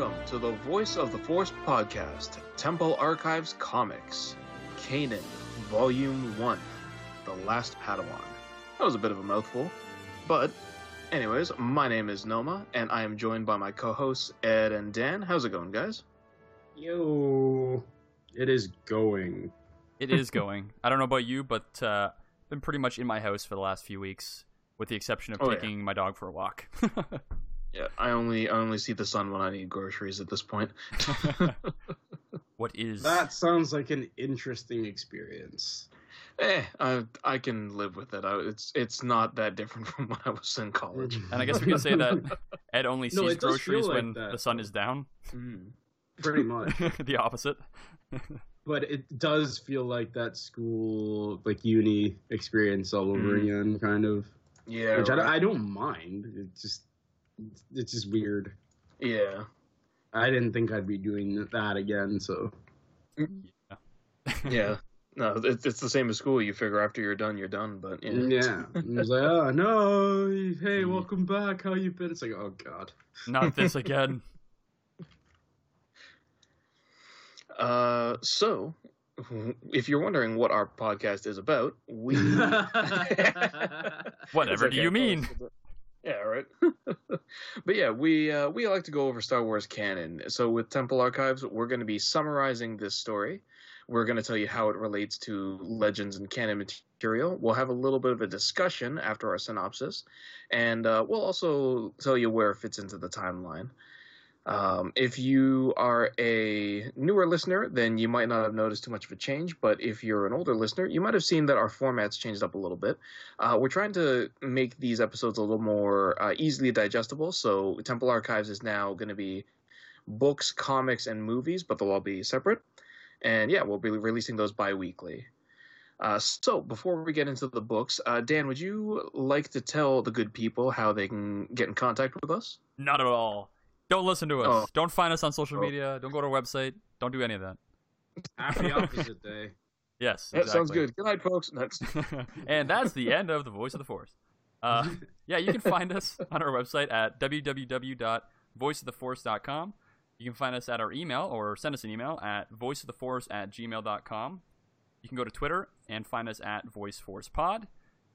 Welcome to the Voice of the Force podcast, Temple Archives Comics, Kanan, Volume 1, The Last Padawan. That was a bit of a mouthful, but, anyways, my name is Noma, and I am joined by my co hosts, Ed and Dan. How's it going, guys? Yo, it is going. It is going. I don't know about you, but uh, I've been pretty much in my house for the last few weeks, with the exception of Oh, yeah. taking my dog for a walk. Yeah, I only I only see the sun when I need groceries at this point. what is That sounds like an interesting experience. eh, I I can live with it. I, it's it's not that different from when I was in college. And I guess we could say that Ed only sees it does feel groceries like when that, the sun is down. Mm. Pretty much. the opposite. but it does feel like that school, like uni experience all over Mm. again, kind of. Yeah, Which I, don't- I don't mind. It's just, it's just weird. yeah. I didn't think I'd be doing that again, so. yeah. yeah. No, it's, it's the same as school. You figure after you're done, you're done. But yeah, Yeah. And I like, oh, no. Hey, Mm. welcome back. How you been? It's like, oh, God. Not this again. Uh, so if you're wondering what our podcast is about, we Whatever It's do you okay. mean? Yeah, right. but yeah, we uh, we like to go over Star Wars canon. So with Temple Archives, we're going to be summarizing this story. We're going to tell you how it relates to legends and canon material. We'll have a little bit of a discussion after our synopsis, and uh, we'll also tell you where it fits into the timeline. Um, if you are a newer listener, then you might not have noticed too much of a change. But if you're an older listener, you might have seen that our format's changed up a little bit. Uh, we're trying to make these episodes a little more uh, easily digestible. So Temple Archives is now going to be books, comics, and movies, but they'll all be separate. And yeah, we'll be releasing those bi-weekly. Uh, so before we get into the books, uh, Dan, would you like to tell the good people how they can get in contact with us? Not at all. Don't listen to us. Oh. Don't find us on social Oh. media. Don't go to our website. Don't do any of that. Happy opposite day. Yes, That sounds good. Good night, folks. That's and that's the end of the Voice of the Force. Uh, yeah, you can find us on our website at www.voiceoftheforce.com. You can find us at our email or send us an email at voiceoftheforce at gmail.com. You can go to Twitter and find us at VoiceForcePod.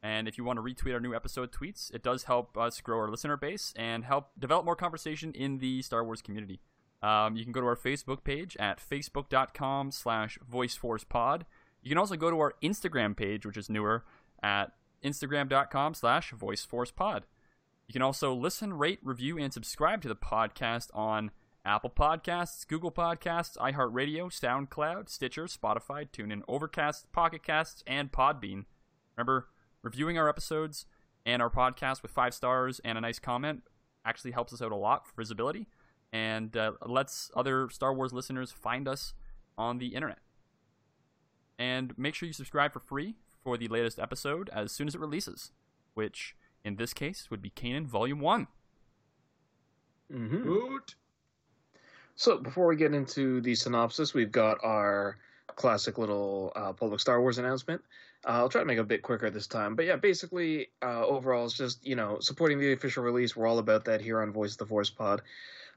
And if you want to retweet our new episode tweets, it does help us grow our listener base and help develop more conversation in the Star Wars community. Um, you can go to our Facebook page at facebook.com slash voiceforcepod. You can also go to our Instagram page, which is newer, at instagram.com slash voiceforcepod. You can also listen, rate, review, and subscribe to the podcast on Apple Podcasts, Google Podcasts, iHeartRadio, SoundCloud, Stitcher, Spotify, TuneIn, Overcast, Pocket Casts, and Podbean. Remember, reviewing our episodes and our podcast with five stars and a nice comment actually helps us out a lot for visibility and uh, lets other Star Wars listeners find us on the internet. And make sure you subscribe for free for the latest episode as soon as it releases, which in this case would be Kanan Volume 1. Mhm. Boot. So before we get into the synopsis, we've got our classic little uh, public Star Wars announcement. Uh, I'll try to make it a bit quicker this time, but yeah, basically, uh, overall, it's just you know supporting the official release. We're all about that here on Voice of the Force Pod.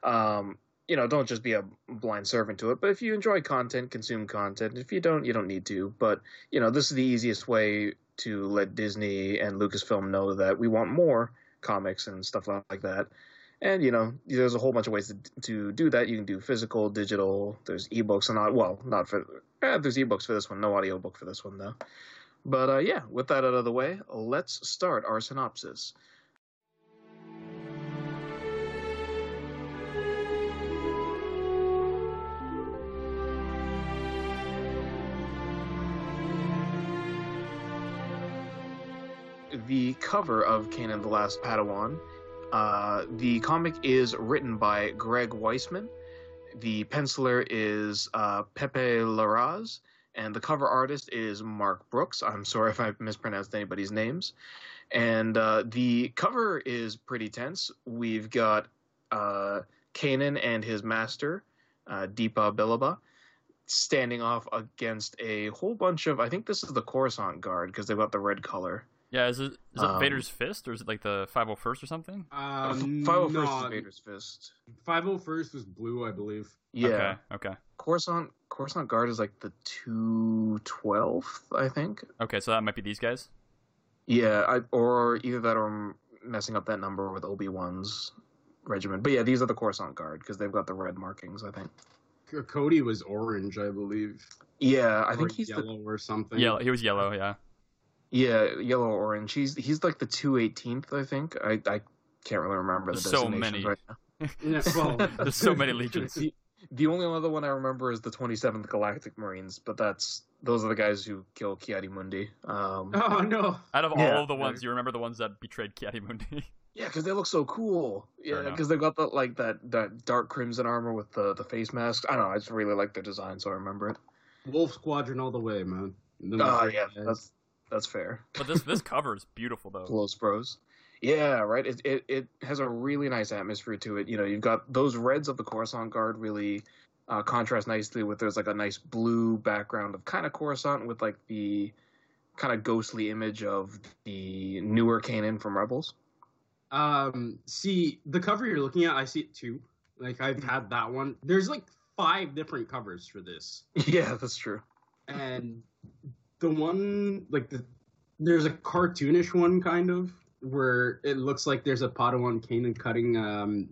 Um, you know, don't just be a blind servant to it. But if you enjoy content, consume content. If you don't, you don't need to. But you know, this is the easiest way to let Disney and Lucasfilm know that we want more comics and stuff like that. And you know, there's a whole bunch of ways to, to do that. You can do physical, digital. There's ebooks and not well, not for. Eh, there's ebooks for this one. No audiobook for this one though. But uh, yeah, with that out of the way, let's start our synopsis. The cover of Kanan the Last Padawan uh, the comic is written by Greg Weisman. The penciler is uh, Pepe Larraz, and the cover artist is Mark Brooks. I'm sorry if I mispronounced anybody's names. And uh, the cover is pretty tense. We've got uh, Kanan and his master, uh, Depa Billaba, standing off against a whole bunch of. I think this is the Coruscant Guard because they've got the red color. Yeah, is it is it Um, Vader's fist or is it like the 501st or something? Um, Five Hundred First no, is Vader's fist. 501st was blue, I believe. Yeah, Okay. Okay. Coruscant Coruscant Guard is like the two twelfth, I think. Okay. So that might be these guys. Yeah, I, or either that or I'm messing up that number with Obi Wan's regiment. But yeah, these are the Coruscant Guard because they've got the red markings. I think. C- Cody was orange, I believe. Yeah, I Or think he's the yellow or something. Yeah, He was yellow. Yeah. Yeah yellow orange. He's he's like the two eighteenth. I think. I I can't really remember the so many. right now. Yeah, well, There's so many legions. The, the only other one I remember is the 27th Galactic Marines, but that's those are the guys who kill Ki-Adi-Mundi. Um, Oh no! Out of Yeah. all of the ones, you remember the ones that betrayed Ki-Adi-Mundi. Yeah, because they look so cool. Yeah, because they've got the like that that dark crimson armor with the the face mask. I don't know. I just really like the design, so I remember it. Wolf Squadron all the way, man. The Oh Maverick yeah, that's that's fair. but this this cover is beautiful though. Close bros. Yeah, right. It, it it has a really nice atmosphere to it. You know, you've got those reds of the Coruscant Guard really uh, contrast nicely with there's like a nice blue background of kind of Coruscant with like the kind of ghostly image of the newer Kanan from Rebels. Um, see the cover you're looking at. I see it too. Like I've had that one. There's like five different covers for this, Yeah, that's true. and the one like the there's a cartoonish one kind of where it looks like there's a Padawan Kanan cutting um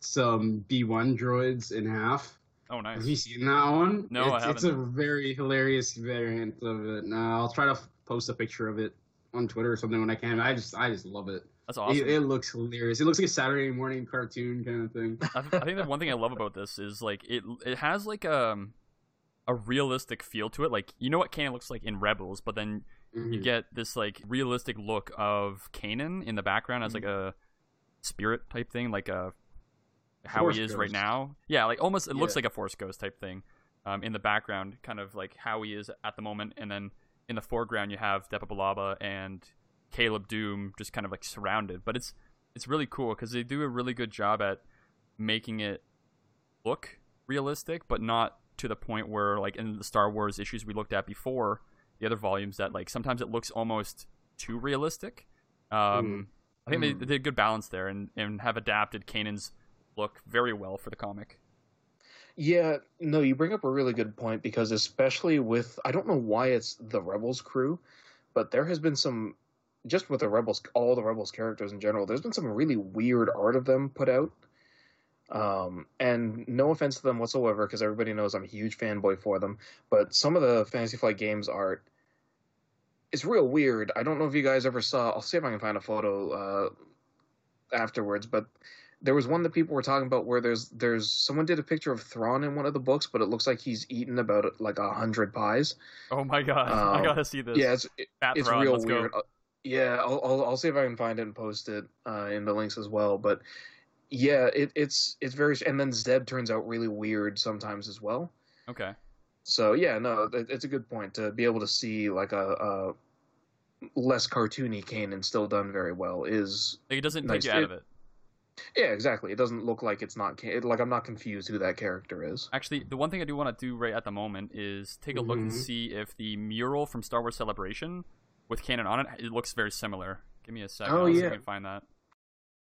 some B1 droids in half. Oh, nice. Have you seen that one? No, I it's, It's a very hilarious variant of it. Now I'll try to f- post a picture of it on Twitter or something when I can. I just I just love it. That's awesome. It, it looks hilarious. It looks like a Saturday morning cartoon kind of thing. I, th- I think the one thing I love about this is like it it has like um a realistic feel to it. Like you know what Kanan looks like in Rebels, but then you Mhm. get this like realistic look of Kanan in the background as like a spirit type thing, like a how Force he is right now. Yeah, like almost it looks like a Force ghost type thing. Um, in the background, kind of like how he is at the moment, and then in the foreground you have Depa Billaba and Caleb Dume just kind of like surrounded. But it's it's really cool because they do a really good job at making it look realistic, but not to the point where like in the Star Wars issues we looked at before, the other volumes that like sometimes it looks almost too realistic. Um, I think they, Mm. they did a good balance there and, and have adapted Kanan's look very well for the comic. Yeah, no, you bring up a really good point because especially with I don't know why it's the Rebels crew, but there has been some just with the Rebels all the Rebels characters in general, there's been some really weird art of them put out. Um, and no offense to them whatsoever, because everybody knows I'm a huge fanboy for them. But some of the Fantasy Flight Games art is real weird. I don't know if you guys ever saw. I'll see if I can find a photo uh, afterwards. But there was one that people were talking about where there's there's someone did a picture of Thrawn in one of the books, but it looks like he's eaten about like a hundred pies. Oh my god, I Um, gotta see this. Yeah, it's it- it's Thrawn, real go. weird. Uh, Yeah, I'll, I'll I'll see if I can find it and post it uh, in the links as well. But yeah, it, it's it's very and then Zeb turns out really weird sometimes as well. Okay. So yeah, no, it, it's a good point to be able to see like a, a less cartoony Kanan still done very well is Like, it doesn't Nice. take you out It- of it. yeah exactly. It doesn't look like it's not Kan- like I'm not confused who that character is. Actually, the one thing I do want to do right at the moment is take a look and Mhm. see if the mural from Star Wars Celebration with Kanan on it, it looks very similar. Give me a second. Oh, I'll see if yeah. I can find that.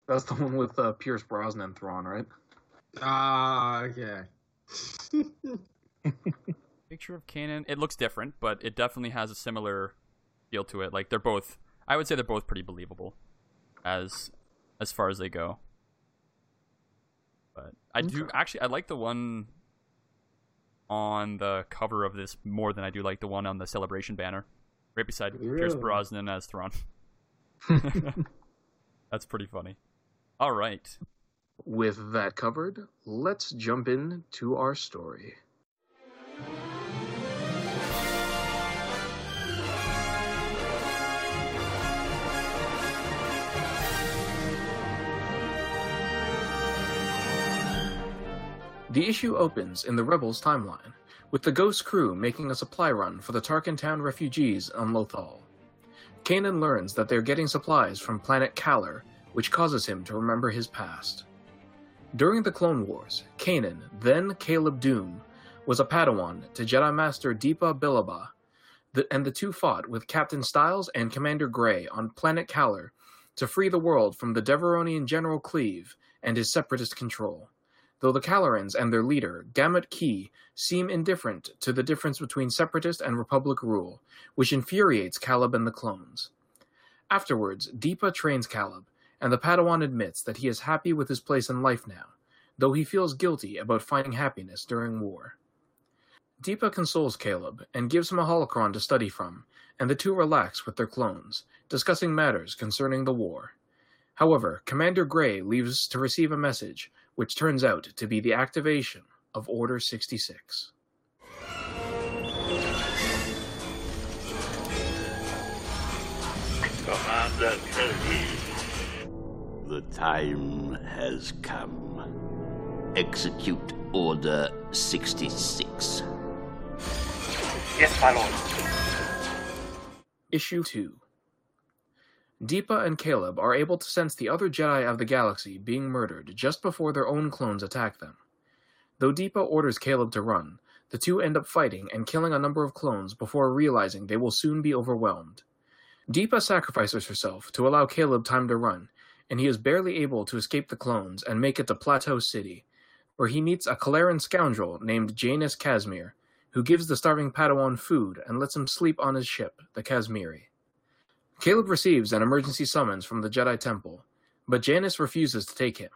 That's the one with uh, Pierce Brosnan Thrawn, right? Ah, okay. Picture of Kanan. It looks different, but it definitely has a similar feel to it. Like they're both, I would say they're both pretty believable, as as far as they go. But I do actually I like the one on the cover of this more than I do like the one on the celebration banner, right beside Pierce Really? Brosnan as Thrawn. That's pretty funny. All right. With that covered, let's jump in to our story. The issue opens in the Rebels timeline, with the Ghost crew making a supply run for the Tarkin Town refugees on Lothal. Kanan learns that they're getting supplies from planet Kaller, which causes him to remember his past. During the Clone Wars, Kanan, then Caleb Dume, was a Padawan to Jedi Master Depa Billaba, and the two fought with Captain Styles and Commander Gray on planet Kaller to free the world from the Devaronian General Kleeve and his separatist control. Though the Kallerans and their leader, Gamut Key, seem indifferent to the difference between separatist and republic rule, which infuriates Caleb and the clones. Afterwards, Depa trains Caleb, and the Padawan admits that he is happy with his place in life now, though he feels guilty about finding happiness during war. Depa consoles Caleb and gives him a holocron to study from, and the two relax with their clones, discussing matters concerning the war. However, Commander Gray leaves to receive a message, which turns out to be the activation of Order 66. Commander Kennedy. The time has come. Execute Order 66. Yes, my lord. Issue 2 Depa and Caleb are able to sense the other Jedi of the galaxy being murdered just before their own clones attack them. Though Depa orders Caleb to run, the two end up fighting and killing a number of clones before realizing they will soon be overwhelmed. Depa sacrifices herself to allow Caleb time to run, and he is barely able to escape the clones and make it to Plateau City, where he meets a Kalleran scoundrel named Janus Casimir, who gives the starving Padawan food and lets him sleep on his ship, the Casmiri. Caleb receives an emergency summons from the Jedi Temple, but Janus refuses to take him.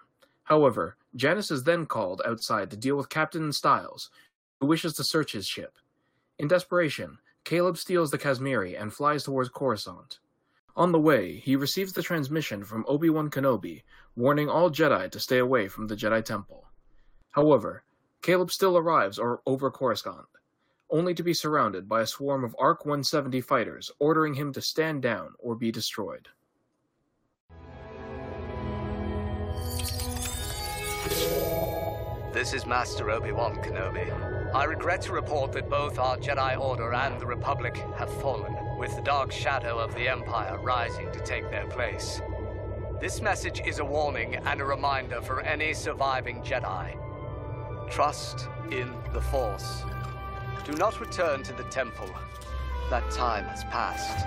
However, Janus is then called outside to deal with Captain Styles, who wishes to search his ship. In desperation, Caleb steals the Casmiri and flies towards Coruscant. On the way, he receives the transmission from Obi-Wan Kenobi, warning all Jedi to stay away from the Jedi Temple. However, Caleb still arrives over Coruscant, only to be surrounded by a swarm of ARC 170 fighters ordering him to stand down or be destroyed. This is Master Obi-Wan Kenobi. I regret to report that both our Jedi Order and the Republic have fallen, with the dark shadow of the Empire rising to take their place. This message is a warning and a reminder for any surviving Jedi. Trust in the Force. Do not return to the Temple. That time has passed,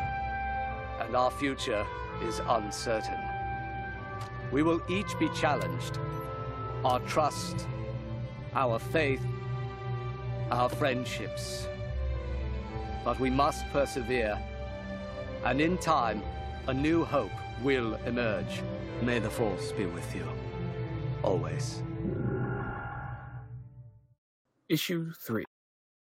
and our future is uncertain. We will each be challenged. Our trust, our faith, our friendships. But we must persevere, and in time, a new hope will emerge. May the Force be with you. Always. Issue 3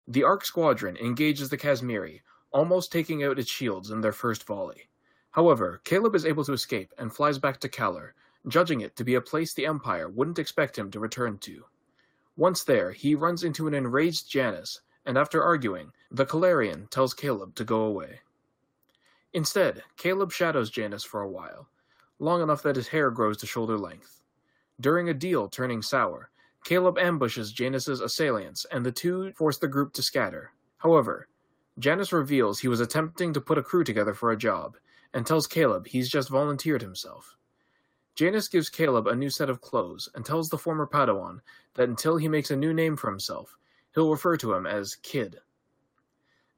The ARC Squadron engages the Casmiri, almost taking out its shields in their first volley. However, Caleb is able to escape and flies back to Kaller, judging it to be a place the Empire wouldn't expect him to return to. Once there, he runs into an enraged Janus, and after arguing, the Calarian tells Caleb to go away. Instead, Caleb shadows Janus for a while, long enough that his hair grows to shoulder length. During a deal turning sour, Caleb ambushes Janus's assailants, and the two force the group to scatter. However, Janus reveals he was attempting to put a crew together for a job, and tells Caleb he's just volunteered himself. Janus gives Caleb a new set of clothes and tells the former Padawan that until he makes a new name for himself, he'll refer to him as Kid.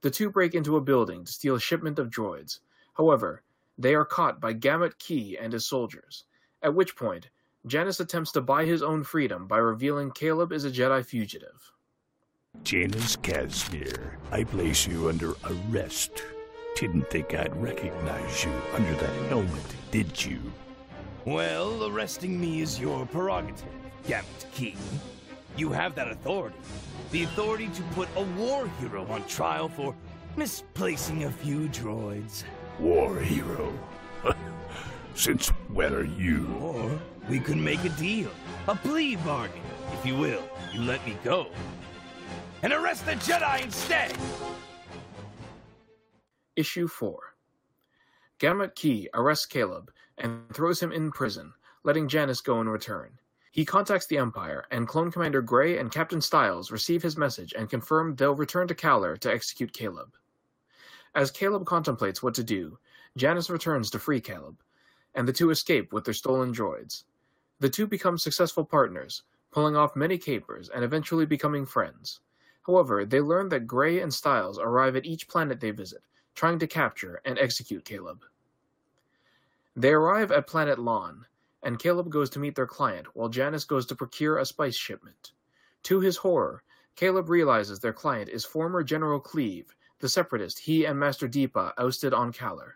The two break into a building to steal a shipment of droids. However, they are caught by Gamut Key and his soldiers, at which point, Janus attempts to buy his own freedom by revealing Caleb is a Jedi fugitive. Janus Casimir, I place you under arrest. Didn't think I'd recognize you under that helmet, did you? Well, arresting me is your prerogative, Gamut Key. You have that authority. The authority to put a war hero on trial for misplacing a few droids. War hero. Since when are you? Or we could make a deal, a plea bargain, if you will. You let me go. And arrest the Jedi instead! Issue 4 Gamut Key arrests Caleb and throws him in prison, letting Janus go in return. He contacts the Empire, and Clone Commander Gray and Captain Styles receive his message and confirm they'll return to Kaller to execute Caleb. As Caleb contemplates what to do, Janice returns to free Caleb, and the two escape with their stolen droids. The two become successful partners, pulling off many capers and eventually becoming friends. However, they learn that Gray and Styles arrive at each planet they visit, trying to capture and execute Caleb. They arrive at planet Lon, and Caleb goes to meet their client while Janice goes to procure a spice shipment. To his horror, Caleb realizes their client is former General Kleeve, the separatist he and Master Depa ousted on Kaller.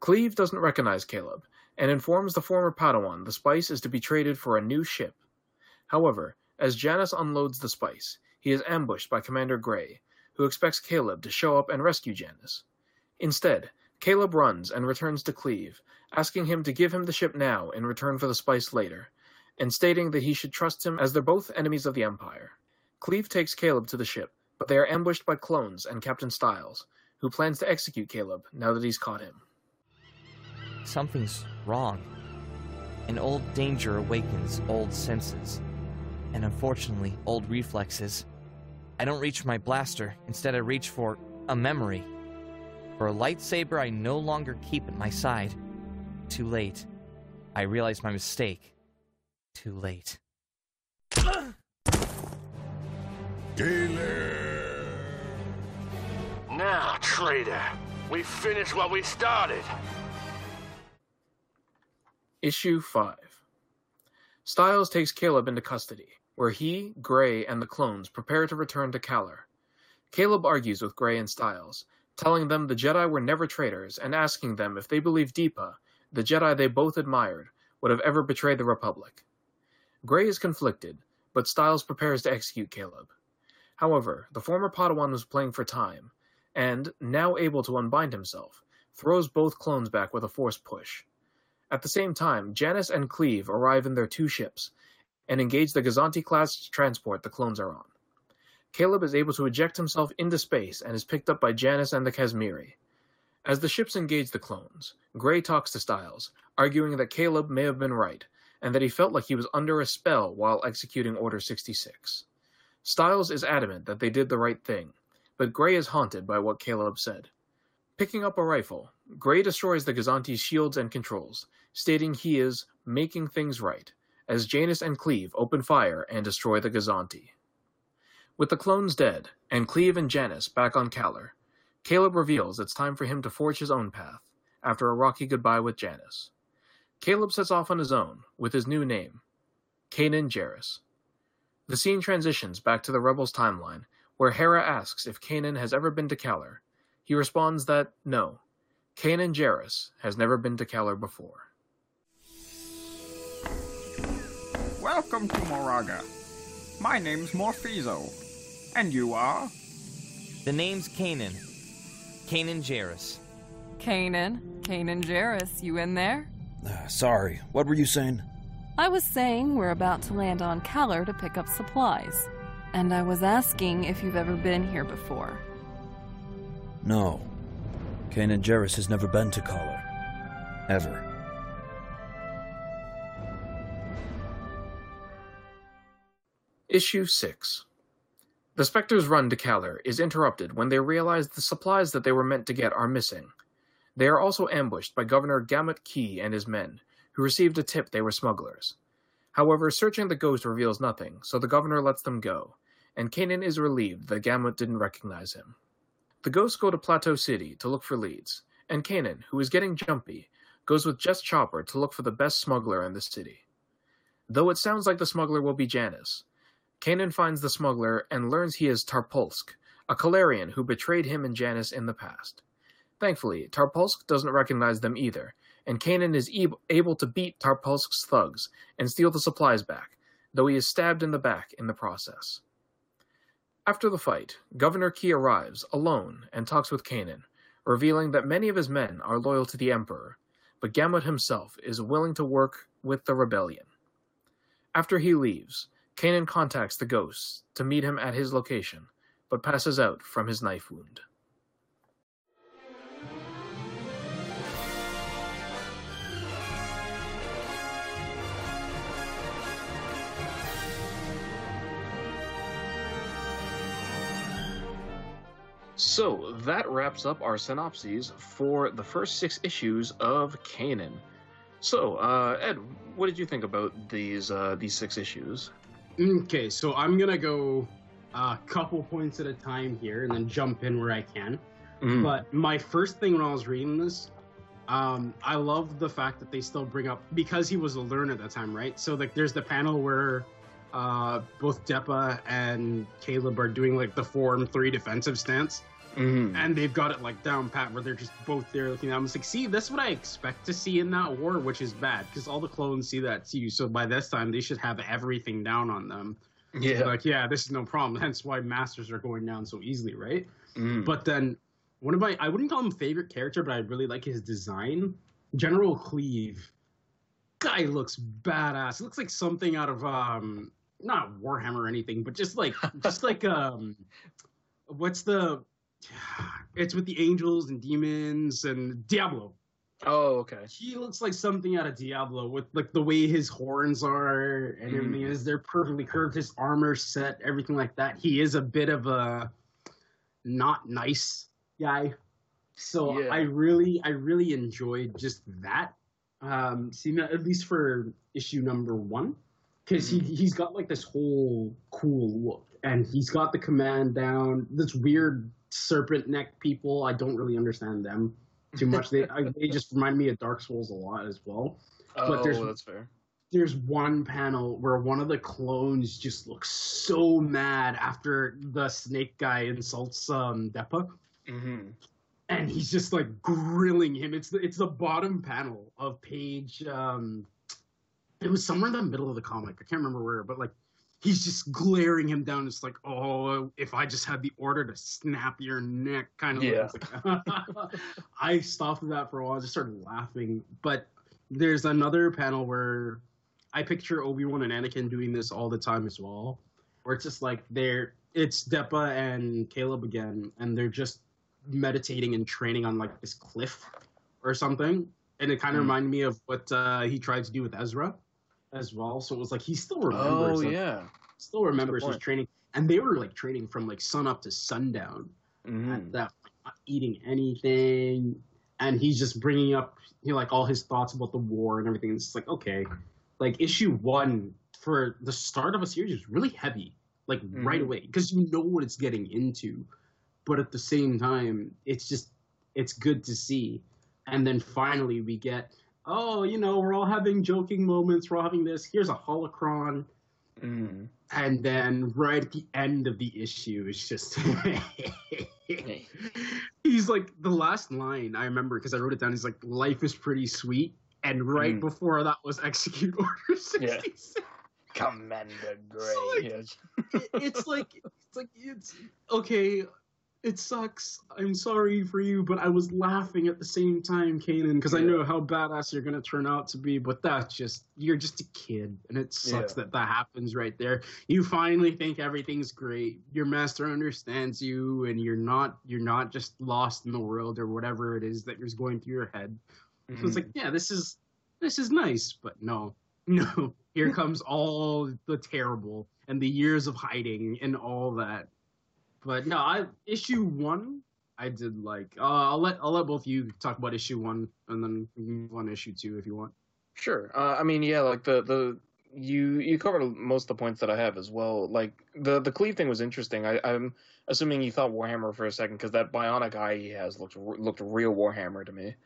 Kleeve doesn't recognize Caleb and informs the former Padawan the spice is to be traded for a new ship. However, as Janice unloads the spice, he is ambushed by Commander Gray, who expects Caleb to show up and rescue Janice. Instead, Caleb runs and returns to Kleeve, asking him to give him the ship now in return for the spice later, and stating that he should trust him as they're both enemies of the Empire. Kleeve takes Caleb to the ship, but they are ambushed by clones and Captain Styles, who plans to execute Caleb now that he's caught him. Something's wrong. An old danger awakens old senses. And unfortunately, old reflexes. I don't reach my blaster, instead, I reach for a memory. For a lightsaber I no longer keep at my side. Too late. I realize my mistake. Too late. Now, traitor, we finished what we started. Issue 5 Styles takes Caleb into custody, where he, Gray, and the clones prepare to return to Kaller. Caleb argues with Gray and Styles, telling them the Jedi were never traitors and asking them if they believed Depa, the Jedi they both admired, would have ever betrayed the Republic. Gray is conflicted, but Styles prepares to execute Caleb. However, the former Padawan was playing for time, and, now able to unbind himself, throws both clones back with a force push. At the same time, Janice and Kleeve arrive in their two ships and engage the Gozanti class transport the clones are on. Caleb is able to eject himself into space and is picked up by Janice and the Kazmiri. As the ships engage the clones, Gray talks to Styles, arguing that Caleb may have been right, and that he felt like he was under a spell while executing Order 66. Styles is adamant that they did the right thing, but Gray is haunted by what Caleb said. Picking up a rifle, Gray destroys the Gozanti's shields and controls, stating he is making things right, as Janus and Kleeve open fire and destroy the Gozanti. With the clones dead, and Kleeve and Janice back on Kaller, Caleb reveals it's time for him to forge his own path, after a rocky goodbye with Janice. Caleb sets off on his own, with his new name, Kanan Jarrus. The scene transitions back to the Rebels timeline, where Hera asks if Kanan has ever been to Kaller. He responds that no, Kanan Jarrus has never been to Kaller before. Welcome to Moraga. My name's Morphizo. And you are? The name's Kanan. Kanan Jarrus. Kanan, Kanan Jarrus, you in there? Uh, sorry, what were you saying? I was saying we're about to land on Kaller to pick up supplies. And I was asking if you've ever been here before. No. Kanan Jarrus has never been to Kaller. Ever. Issue 6 The Spectre's run to Kaller is interrupted when they realize the supplies that they were meant to get are missing. They are also ambushed by Governor Gamut Key and his men, who received a tip they were smugglers. However, searching the ghost reveals nothing, so the governor lets them go, and Kanan is relieved that Gamut didn't recognize him. The ghosts go to Plateau City to look for leads, and Kanan, who is getting jumpy, goes with Jess Chopper to look for the best smuggler in the city. Though it sounds like the smuggler will be Janice, Kanan finds the smuggler and learns he is Tarpolsk, a Kalarian who betrayed him and Janice in the past. Thankfully, Tarpolsk doesn't recognize them either, and Kanan is e- able to beat Tarpolsk's thugs and steal the supplies back, though he is stabbed in the back in the process. After the fight, Governor Key arrives, alone, and talks with Kanan, revealing that many of his men are loyal to the Emperor, but Gamut himself is willing to work with the rebellion. After he leaves, Kanan contacts the ghosts to meet him at his location, but passes out from his knife wound. So that wraps up our synopses for the first six issues of Kanan. So, uh, Ed, what did you think about these uh, these six issues? Okay, so I'm gonna go a couple points at a time here and then jump in where I can. Mhm. But my first thing when I was reading this, um, I love the fact that they still bring up because he was a learner at that time, right? So like, there's the panel where uh, both Depa and Caleb are doing like the form three defensive stance, Mhm. and they've got it like down pat where they're just both there looking. at. I'm just like, see, that's what I expect to see in that war, which is bad because all the clones see that too. So by this time, they should have everything down on them. Yeah. like yeah, this is no problem. Hence why masters are going down so easily, right? Mm. But then one of my I wouldn't call him favorite character, but I really like his design. General Kleeve. Guy looks badass. Looks like something out of um not Warhammer or anything, but just like just like um what's the it's with the angels and demons and Diablo. Oh, okay. He looks like something out of Diablo with like the way his horns are and everything Mm. is. They're perfectly curved. His armor set, everything like that. He is a bit of a not nice guy. So Yeah. I really, I really enjoyed just that. Um, seeing that at least for issue number one, because he he's got like this whole cool look, and he's got the command down. This weird serpent neck people, I don't really understand them too much. they I, they just remind me of Dark Souls a lot as well. Oh, but there's that's fair. there's one panel where one of the clones just looks so mad after the snake guy insults um Depa. Mm-hmm. And he's just like grilling him. It's the it's the bottom panel of page um it was somewhere in the middle of the comic. I can't remember where, but like he's just glaring him down. It's like, oh, if I just had the order to snap your neck, kind of. Yeah. Like, I stopped that for a while. I just started laughing. But there's another panel where I picture Obi Wan and Anakin doing this all the time as well, where it's just like they're it's Depa and Caleb again, and they're just meditating and training on like this cliff or something, and it kind of Hmm. reminded me of what uh, he tried to do with Ezra as well. So it was like he still remembers. Oh like, yeah. still remembers his training, and they were like training from like sun up to sundown Mm-hmm. at that point, not eating anything, and he's just bringing up you know like all his thoughts about the war and everything. It's like okay, like issue one for the start of a series is really heavy, like right Mhm. away because you know what it's getting into, but at the same time, it's just it's good to see, and then finally we get. Oh, you know, we're all having joking moments. We're all having this. Here's a holocron Mm-hmm. and then right at the end of the issue it's just he's like the last line i remember because i wrote it down he's like life is pretty sweet and right Mm. before that was execute order 66 Commander Gray. So, like, it's like it's like it's okay it sucks. I'm sorry for you but i was laughing at the same time kanan because i know how badass you're gonna turn out to be but that's just you're just a kid and it sucks Yeah. that that happens right there. You finally think everything's great. Your master understands you and you're not you're not just lost in the world or whatever it is that is going through your head. So Mm-hmm. it's like yeah this is this is nice but no. No. Here comes all the terrible and the years of hiding and all that but no i issue one i did like uh, i'll let i'll let both of you talk about issue one and then we can move on to issue two if you want Sure. Uh, I mean, yeah, like the the you you covered most of the points that I have as well. Like the the cleave thing was interesting. I, I'm assuming you thought Warhammer for a second because that bionic eye he has looked looked real Warhammer to me.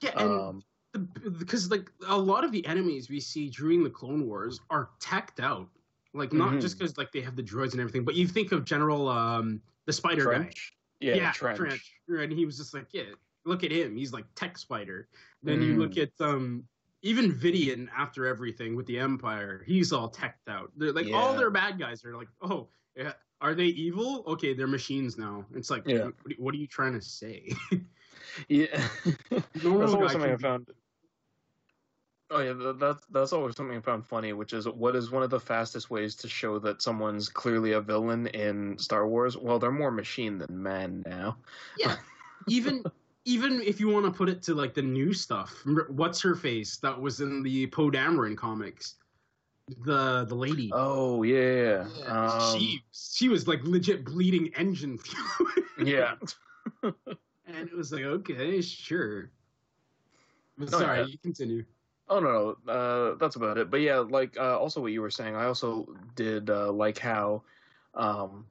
yeah and Um, the, because like a lot of the enemies we see during the clone wars are teched out like not Mhm. just because like they have the droids and everything but you think of general um the spider guy Trench. Yeah, Trench. And he was just like, yeah, look at him. He's like tech spider. Then you look Mm. at um even Vidian after everything with the Empire, he's all teched out. They're like all their bad guys are like, oh, yeah, are they evil? Okay, they're machines now. It's like, Yeah. what, what are you trying to say? Yeah, that's always something I found. Oh yeah, that's that's always something I found funny, which is what is one of the fastest ways to show that someone's clearly a villain in Star Wars? Well, they're more machine than man now. Yeah, even even if you want to put it to like the new stuff, what's her face that was in the Poe Dameron comics, the the lady. Oh yeah, um, she she was like legit bleeding engine fuel. yeah. and it was like okay, sure. But Oh, sorry, yeah. you continue. Oh no, no, uh, that's about it. But yeah, like uh, also what you were saying, I also did uh, like how Um,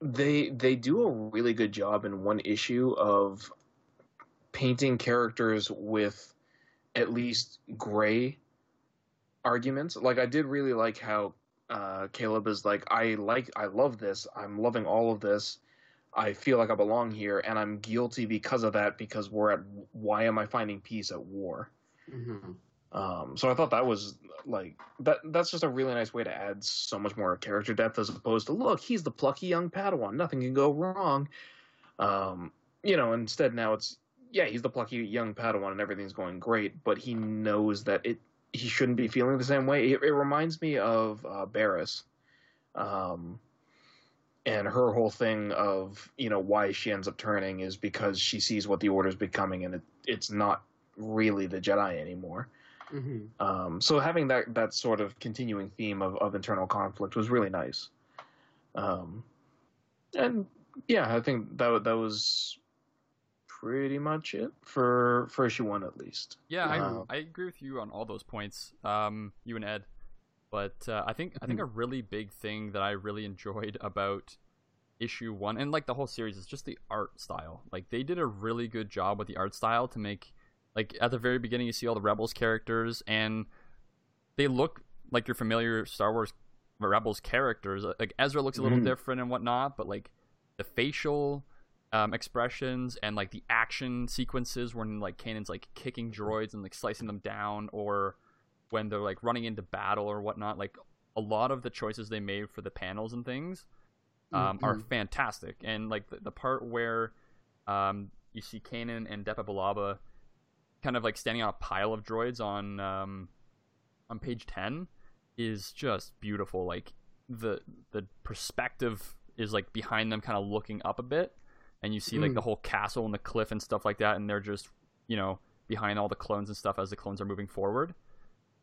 they they do a really good job in one issue of painting characters with at least gray arguments. Like I did really like how uh, Caleb is like, I like, I love this. I'm loving all of this. I feel like I belong here, and I'm guilty because of that. Because we're at, why am I finding peace at war? Mm-hmm. Um, so I thought that was like that. That's just a really nice way to add so much more character depth, as opposed to look, he's the plucky young Padawan, nothing can go wrong. Um, you know, instead now it's yeah, he's the plucky young Padawan, and everything's going great, but he knows that it he shouldn't be feeling the same way. It, it reminds me of uh, Barris, um, and her whole thing of you know why she ends up turning is because she sees what the Order's becoming, and it, it's not really the Jedi anymore. Mm-hmm. Um, so having that that sort of continuing theme of, of internal conflict was really nice. Um, and yeah, I think that that was pretty much it for for issue one at least. Yeah, I, Uh, I agree with you on all those points. Um, you and Ed, but uh, I think I think a really big thing that I really enjoyed about issue one and like the whole series is just the art style. Like they did a really good job with the art style to make like at the very beginning you see all the Rebels characters and they look like your familiar Star Wars Rebels characters. Like Ezra looks a little Mhm. different and whatnot, but like the facial um, expressions and like the action sequences when like Kanan's like kicking droids and like slicing them down, or when they're like running into battle or whatnot. Like a lot of the choices they made for the panels and things um, are Mhm. fantastic. And like the, the part where um, you see Kanan and Depa Billaba kind of like standing on a pile of droids on um, on page ten is just beautiful. Like the the perspective is like behind them, kind of looking up a bit, and you see like Mm. the whole castle and the cliff and stuff like that, and they're just you know behind all the clones and stuff as the clones are moving forward.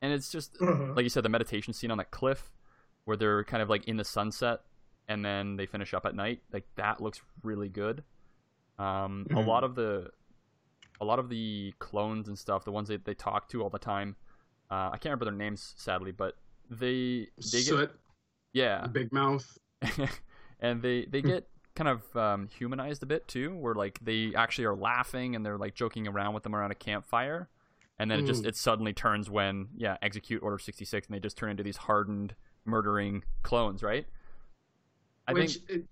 And it's just Mhm. like you said, the meditation scene on that cliff where they're kind of like in the sunset and then they finish up at night. Like that looks really good. Um, a Mhm. lot of the a lot of the clones and stuff, the ones that they talk to all the time. Uh, I can't remember their names sadly, but they they Soot, get yeah Big Mouth. and they they get kind of um, humanized a bit too, where like they actually are laughing and they're like joking around with them around a campfire, and then it just Mm. it suddenly turns when yeah execute Order sixty six and they just turn into these hardened murdering clones, right? I Which think it,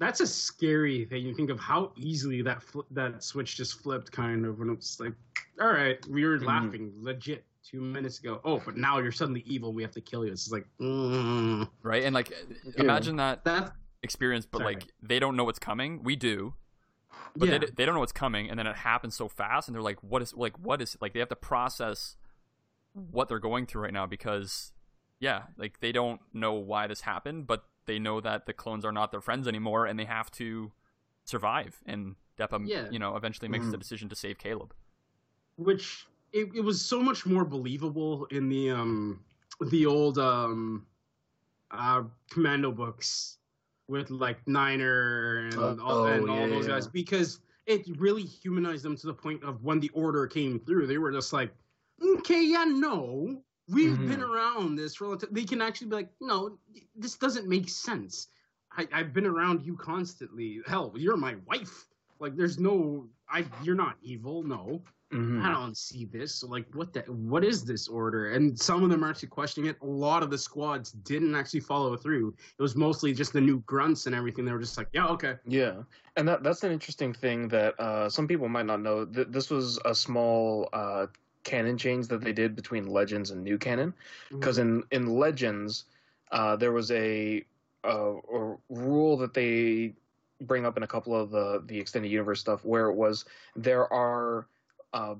that's a scary thing. You think of how easily that fl- that switch just flipped, kind of, and it's like, all right, we were Mhm. laughing legit two minutes ago. Oh, but now you're suddenly evil. We have to kill you. It's like, mm. right and like imagine that that experience, but Sorry. like they don't know what's coming. We do. But Yeah. they, they don't know what's coming, and then it happens so fast, and they're like, "What is like? What is like?" They have to process what they're going through right now because, yeah, like they don't know why this happened, but they know that the clones are not their friends anymore, and they have to survive. And Depa, Yeah. you know, eventually makes the Mhm. decision to save Caleb. which it, it was so much more believable in the um the old um uh commando books with like Niner and Uh, all, and oh, all yeah, those yeah. guys because it really humanized them to the point of when the order came through they were just like okay yeah no we've Mhm. been around this for a long time they can actually be like no this doesn't make sense I, I've been around you constantly hell you're my wife like there's no I you're not evil no Mhm. I don't see this. So, like, what the? What is this order? And some of them are actually questioning it. A lot of the squads didn't actually follow through. It was mostly just the new grunts and everything. They were just like, yeah, okay. Yeah, and that that's an interesting thing that uh, some people might not know. Th- this was a small uh, canon change that they did between Legends and New Canon, because in in Legends uh, there was a, a a rule that they bring up in a couple of the the extended universe stuff where it was there are uh,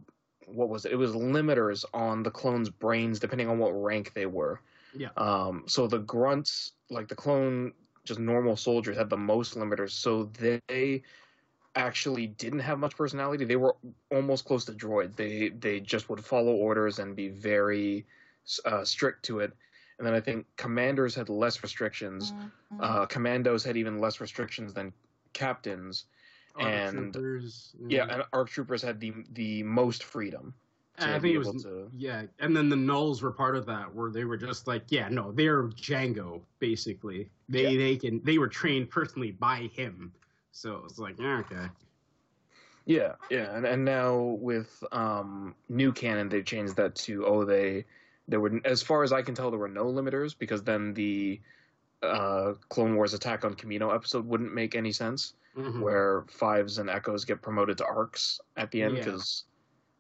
what was it? It was limiters on the clones' brains depending on what rank they were. Yeah. Um, so the grunts, like the clone, just normal soldiers, had the most limiters. So they actually didn't have much personality. They were almost close to droids. They they just would follow orders and be very uh, strict to it. And then I think commanders had less restrictions. Uh, commandos had even less restrictions than captains. Arc and troopers, yeah, and arc troopers had the the most freedom. I be think it able was to. yeah, and then the nulls were part of that, where they were just like, yeah, no, they're Django basically. They they can they were trained personally by him, so it was like yeah, okay. Yeah, yeah, and and now with um, new canon, they've changed that to oh they there were as far as I can tell there were no limiters because then the uh, Clone Wars Attack on Kamino episode wouldn't make any sense Mhm. where fives and echoes get promoted to arcs at the end Yeah. because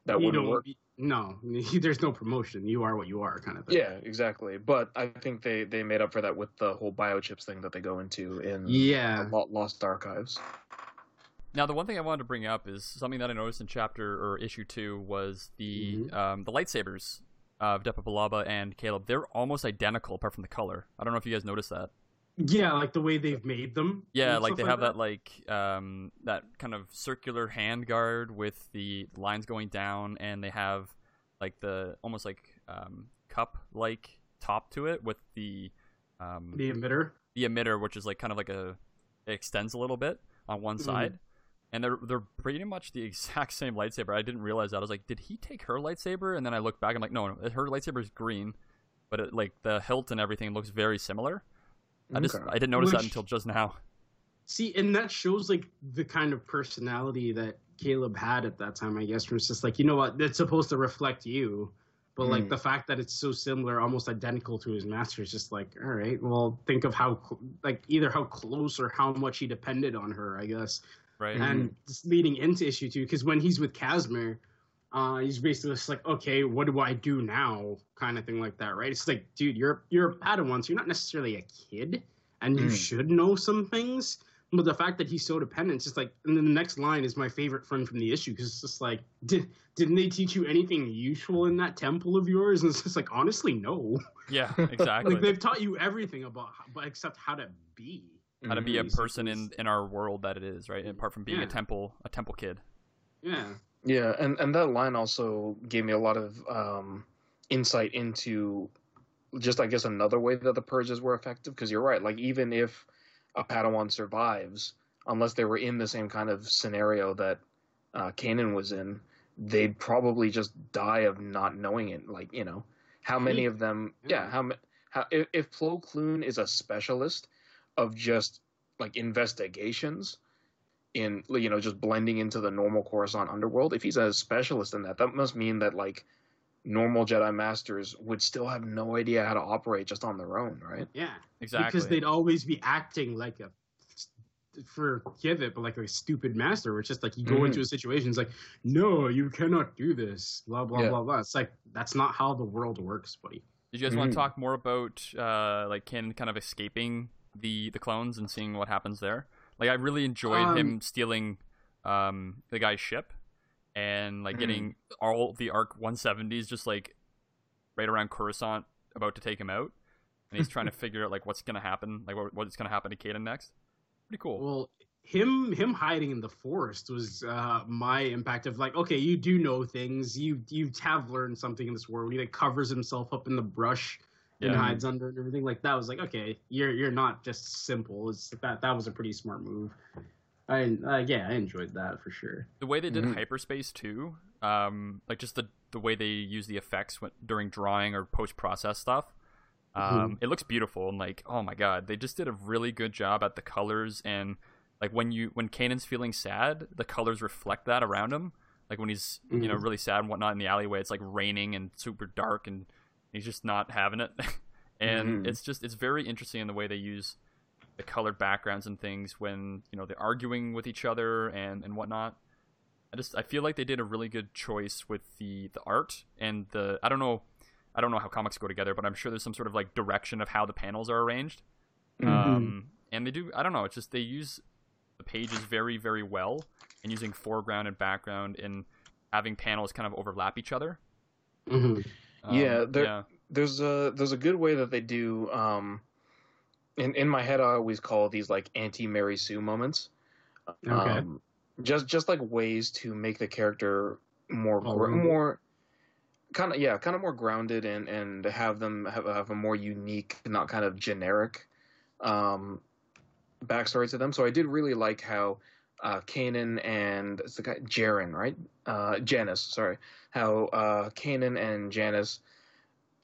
that You wouldn't work. No, there's no promotion. You are what you are, kind of thing. Yeah, exactly. But I think they they made up for that with the whole biochips thing that they go into in Yeah. the Lost Archives. Now, the one thing I wanted to bring up is something that I noticed in chapter or issue two was the um, the lightsabers of Depa Billaba and Caleb. They're almost identical apart from the color. I don't know if you guys noticed that. Yeah, like the way they've made them. Yeah, like they have that like um, that kind of circular hand guard with the lines going down, and they have like the almost like um, cup like top to it with the um, The emitter. the emitter, which is like kind of like a it extends a little bit on one Mhm. side, and they're they're pretty much the exact same lightsaber. I didn't realize that. I was like, did he take her lightsaber? And then I looked back. And I'm like, no, no her lightsaber is green, but it, like the hilt and everything looks very similar. I just I didn't notice that until just now. See, and that shows like the kind of personality that Caleb had at that time, I guess, where it's just like, you know what, it's supposed to reflect you. But like Mm. the fact that it's so similar, almost identical to his master, is just like, all right, well, think of how, cl- like, either how close or how much he depended on her, I guess. Right. And just leading into issue two, because when he's with Kasmir, uh, he's basically just like, okay, what do I do now? Kind of thing like that, right? It's like, dude, you're you're a Padawan, so you're not necessarily a kid, and you Mm. should know some things. But the fact that he's so dependent, it's just like, and then the next line is my favorite friend from the issue because it's just like, did didn't they teach you anything useful in that temple of yours? And it's just like, honestly, no. Yeah, exactly. like they've taught you everything about, how, but except how to be. How to be a Mhm. person in in our world that it is, right? Apart from being Yeah. a temple a temple kid. Yeah. Yeah, and and that line also gave me a lot of um, insight into just I guess another way that the purges were effective because you're right. Like even if a Padawan survives, unless they were in the same kind of scenario that uh, Kanan was in, they'd probably just die of not knowing it. Like you know, how many of them? Yeah, how how if, if Plo Koon is a specialist of just like investigations in you know just blending into the normal Coruscant underworld. If he's a specialist in that, that must mean that like normal Jedi masters would still have no idea how to operate just on their own, right? Yeah, Exactly. Because they'd always be acting like a, forgive it, but like a stupid master. Where it's just like you go Mhm. into a situation, it's like, no, you cannot do this. Blah blah Yeah. blah blah. It's like that's not how the world works, buddy. Did you guys want Mhm. to talk more about uh, like Kanan kind of escaping the the clones and seeing what happens there? Like I really enjoyed Um, him stealing um, the guy's ship and like Mhm. getting all the Arc 170s just like right around Coruscant about to take him out, and he's trying to figure out like what's gonna happen, like what, what's gonna happen to Kanan next. Pretty cool. Well, him him hiding in the forest was uh, my impact of like, okay, you do know things. You you have learned something in this world. He like covers himself up in the brush and Yeah. hides under and everything like that. Was like, okay, you're you're not just simple. It's that that was a pretty smart move. I uh, yeah, I enjoyed that for sure. the way they did Mhm. hyperspace too um like just the the way they use the effects when, during drawing or post process stuff um it looks beautiful and like oh my god they just did a really good job at the colors and like when you when Kanan's feeling sad the colors reflect that around him like when he's you know Mhm. really sad and whatnot in the alleyway it's like raining and super dark and he's just not having it and Mhm. it's just it's very interesting in the way they use the colored backgrounds and things when you know they're arguing with each other and and whatnot. I just I feel like they did a really good choice with the the art and the I don't know I don't know how comics go together, but I'm sure there's some sort of like direction of how the panels are arranged. Um, and they do I don't know it's just they use the pages very very well and using foreground and background and having panels kind of overlap each other. Mm-hmm. Um, yeah, there, yeah. there's a there's a good way that they do. Um, in in my head, I always call these like anti Mary Sue moments. Okay. Um, just just like ways to make the character more Oh, really? more kind of yeah kind of more grounded and and have them have, have a more unique not kind of generic um backstory to them so i did really like how uh, Kanan and it's the guy Jaren, right? Uh, Janus, sorry. How uh, Kanan and Janus,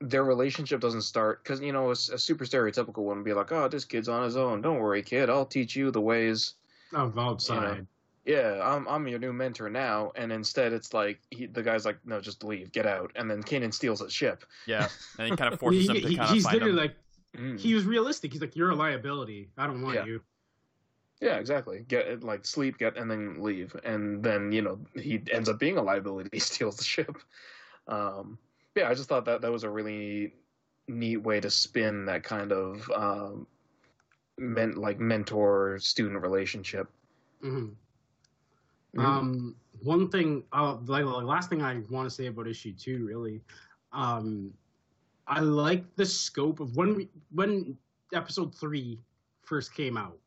their relationship doesn't start because you know a, a super stereotypical one would be like, "Oh, this kid's on his own. Don't worry, kid. I'll teach you the ways." Of outside. You know, yeah, I'm I'm your new mentor now, and instead it's like he, the guy's like, no, just leave, get out, and then Kanan steals his ship. Yeah, and he kind of forces He- him to he- kind of he's find literally him. like Mm. he was realistic. He's like, "You're a liability. I don't want Yeah. you." Yeah, exactly. Get it, like sleep, get, and then leave, and then you know he ends up being a liability. He steals the ship. Um, yeah, I just thought that that was a really neat way to spin that kind of um, men, like mentor student relationship. hmm Mhm. Um, one thing, uh, like the last thing I want to say about issue two, really, um, I like the scope of when we, when episode three first came out,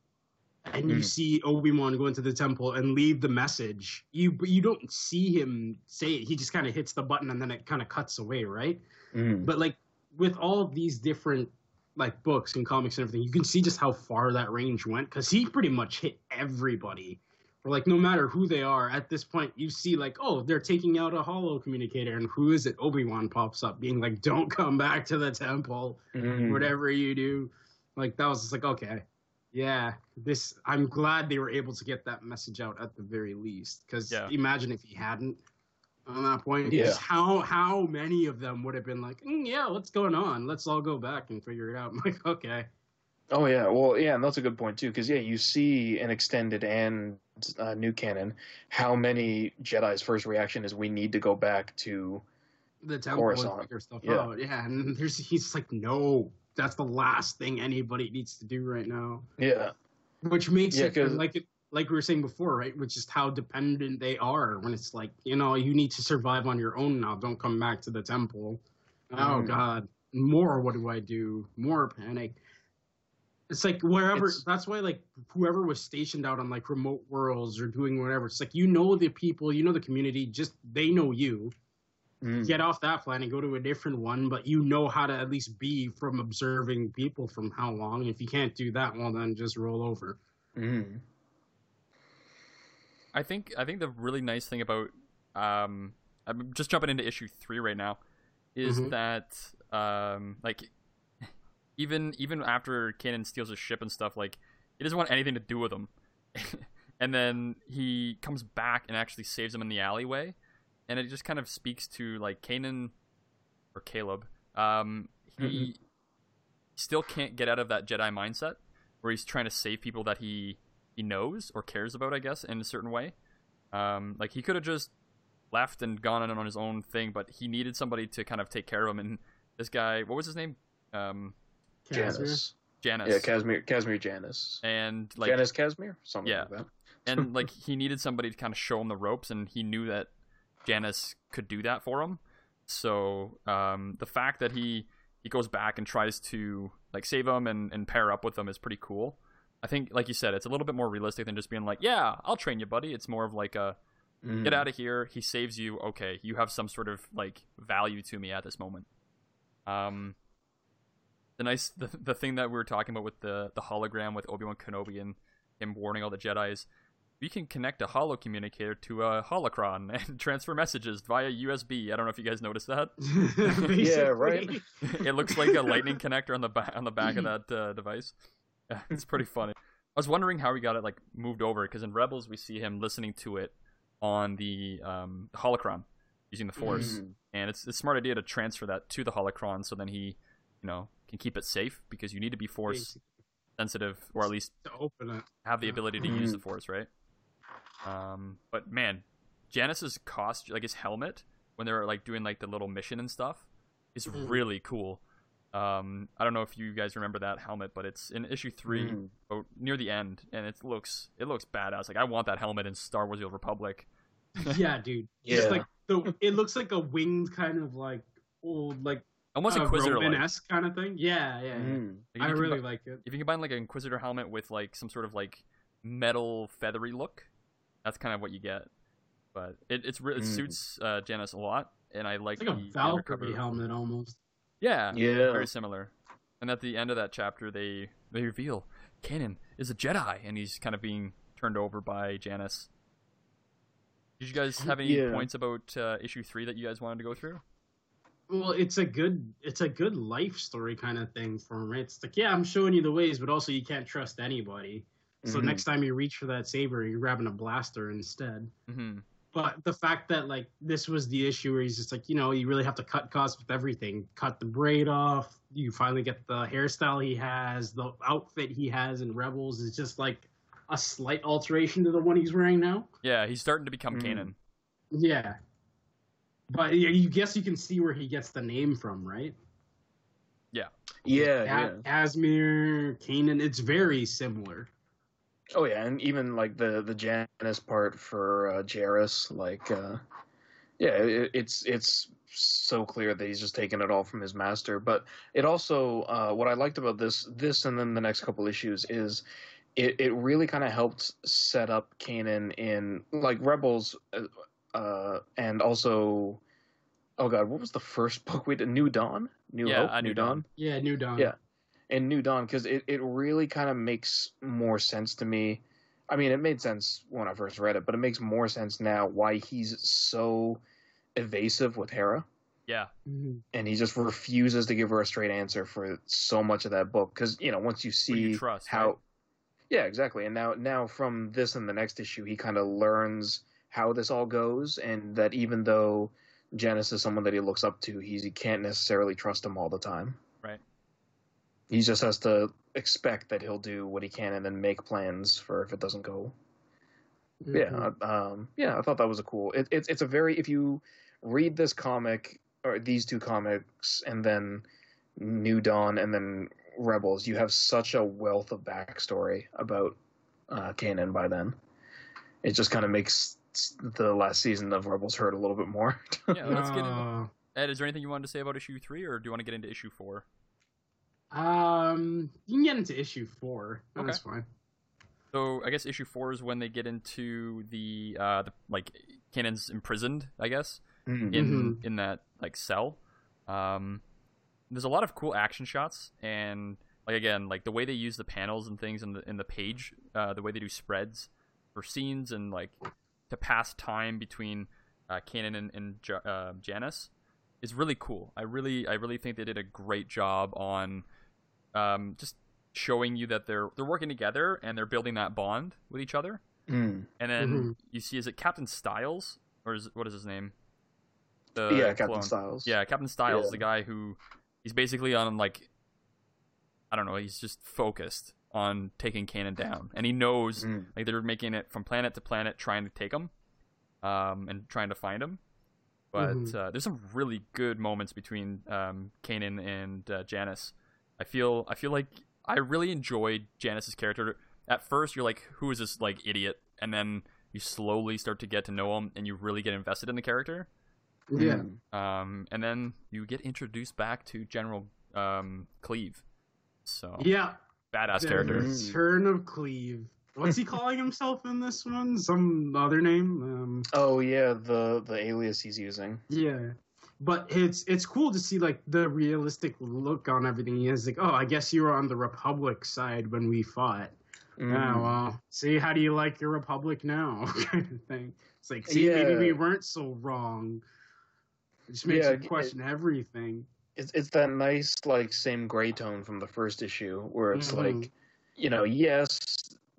and you Mhm. see Obi Wan go into the temple and leave the message. You you don't see him say it. He just kind of hits the button and then it kind of cuts away, right? Mm. But like with all of these different like books and comics and everything, you can see just how far that range went because he pretty much hit everybody. Or like no matter who they are, at this point you see like, oh, they're taking out a hollow communicator, and who is it? Obi Wan pops up, being like, "Don't come back to the temple, Mhm. whatever you do." Like that was just like, okay, yeah, this. I'm glad they were able to get that message out at the very least. Because Yeah. imagine if he hadn't on that point, Yeah. how how many of them would have been like, "Mm, yeah, what's going on? Let's all go back and figure it out. I'm like, okay, Oh yeah, well yeah, and that's a good point too, because yeah, you see in extended and uh, new canon how many Jedi's first reaction is we need to go back to the temple and figure stuff Yeah. out. Yeah, and there's he's like, no, that's the last thing anybody needs to do right now. yeah which makes Yeah, it like it like we were saying before, right? Which is how dependent they are when it's like you know you need to survive on your own now. Don't come back to the temple. Oh Mhm. God, more. What do I do? More panic. It's like wherever. It's- that's why like whoever was stationed out on like remote worlds or doing whatever. It's like you know the people, you know the community. Just they know you. Mm. Get off that planet, go to a different one, but you know how to at least be from observing people from how long. If you can't do that, well then just roll over. Mhm. I think I think the really nice thing about um I'm just jumping into issue three right now is Mhm. that um like even even after Kanan steals his ship and stuff like he doesn't want anything to do with him and then he comes back and actually saves him in the alleyway and it just kind of speaks to like Kanan or Caleb um he still can't get out of that Jedi mindset where he's trying to save people that he he knows or cares about, I guess, in a certain way. Um, like he could have just left and gone on on his own thing, but he needed somebody to kind of take care of him. And this guy, what was his name? Um, Janus. Janus. Yeah, Kasmir, Kasmir Janus. and like Janus Kasmir, something yeah, like that. and like he needed somebody to kind of show him the ropes, and he knew that Janus could do that for him. So um, the fact that he he goes back and tries to like save him and, and pair up with them is pretty cool. I think, like you said, it's a little bit more realistic than just being like, "Yeah, I'll train you, buddy." It's more of like a Mm. get out of here. He saves you. Okay, you have some sort of like value to me at this moment. Um, the nice the, the thing that we were talking about with the the hologram with Obi Wan Kenobi and him warning all the Jedi's. We can connect a holo communicator to a holocron and transfer messages via USB. I don't know if you guys noticed that. Yeah, right. it looks like a lightning connector on the back on the back of that uh, device. it's pretty funny. I was wondering how he got it like moved over because in Rebels we see him listening to it on the um, holocron using the Force, Mhm. and it's, it's a smart idea to transfer that to the holocron so then he, you know, can keep it safe because you need to be Force sensitive or at least to open it. have the ability to use Mhm. the Force, right? Um, but man, Janus's cost, like his helmet, when they were like doing like the little mission and stuff, is Mhm. really cool. Um, I don't know if you guys remember that helmet, but it's in issue three, oh, near the end, and it looks it looks badass. Like I want that helmet in Star Wars: The Old Republic. yeah, dude. Yeah. Just like the, it looks like a winged kind of like old like Almost uh, Inquisitor like. Roman-esque kind of thing. Yeah, yeah. Mm. Like, I really bu- like it. If you combine like an Inquisitor helmet with like some sort of like metal feathery look, that's kind of what you get. But it it's re- it Mm. suits uh, Janus a lot, and I like It's like a the, the Valkyrie undercover- helmet almost. Yeah, Yeah. very similar. And at the end of that chapter, they they reveal Kanan is a Jedi, and he's kind of being turned over by Janus. Did you guys have any Yeah. points about uh, issue three that you guys wanted to go through? Well, it's a good it's a good life story kind of thing for him, right? It's like, yeah, I'm showing you the ways, but also you can't trust anybody. So Mhm. next time you reach for that saber, you're grabbing a blaster instead. Mm-hmm. But the fact that like this was the issue where he's just like, you know, you really have to cut costs with everything. Cut the braid off. You finally get the hairstyle he has, the outfit he has in Rebels is just like a slight alteration to the one he's wearing now. Yeah, he's starting to become Mm. Kanan. Yeah. But yeah, you guess you can see where he gets the name from, right? Yeah. Yeah, A- yeah. Asmir, Kanan, it's very similar. Oh yeah, and even like the the Janus part for uh, Jarrus, like, uh, yeah, it, it's it's so clear that he's just taken it all from his master. But it also, uh, what I liked about this this and then the next couple issues is, it it really kind of helped set up Kanan in like Rebels, uh, uh, and also, oh god, what was the first book we did? New Dawn, New Yeah, Hope, New Dawn. Yeah, New Dawn. Yeah, and New Dawn because it, it really kind of makes more sense to me. I mean, it made sense when I first read it, but it makes more sense now why he's so evasive with Hera, Yeah. Mm-hmm. and he just refuses to give her a straight answer for so much of that book. Because you know, once you see trust, how, right? yeah, exactly. And now, now from this and the next issue, he kind of learns how this all goes, and that even though Janus is someone that he looks up to, he's, he can't necessarily trust him all the time Right. He just has to expect that he'll do what he can and then make plans for if it doesn't go. Yeah, um, yeah, I thought that was a cool. It, it's it's a very if you read this comic or these two comics and then New Dawn and then Rebels, you have such a wealth of backstory about uh, Kanan by then. It just kind of makes the last season of Rebels hurt a little bit more. Yeah, let's get into. Ed, is there anything you wanted to say about issue three, or do you want to get into issue four? Um, you can get into issue four. That's Okay. fine. So I guess issue four is when they get into the uh the, like Kanan's imprisoned, I guess, Mhm. in Mhm. in that like cell. Um, there's a lot of cool action shots and like again like the way they use the panels and things in the in the page, uh, the way they do spreads for scenes and like to pass time between uh, Kanan and, and Ja- uh, Janus is really cool. I really I really think they did a great job on um, just showing you that they're they're working together and they're building that bond with each other. Mm. And then Mhm. you see, is it Captain Styles or is what is his name? The Yeah, Captain. Styles. Yeah, Captain Styles, Yeah. the guy who he's basically on like I don't know, he's just focused on taking Kanan down, and he knows Mm. like they're making it from planet to planet, trying to take him, um, and trying to find him. But Mhm. uh, there's some really good moments between um, Kanan and uh, Janus. I feel I feel like I really enjoyed Janus's character. At first, you're like, "Who is this like idiot?" And then you slowly start to get to know him, and you really get invested in the character. Yeah. Um, and then you get introduced back to General um, Kleeve. So Yeah. badass The character. Return of Kleeve. What's he calling himself in this one? Some other name? Um, Oh yeah, the the alias he's using. yeah. But it's it's cool to see like the realistic look on everything. He has like, oh, I guess you were on the Republic side when we fought. Mm. Yeah, well, see, how do you like your Republic now? kind of thing. It's like, see, maybe we weren't so wrong. It just makes Yeah, you question everything. it's it's that nice like same gray tone from the first issue where it's Mhm. like you know yes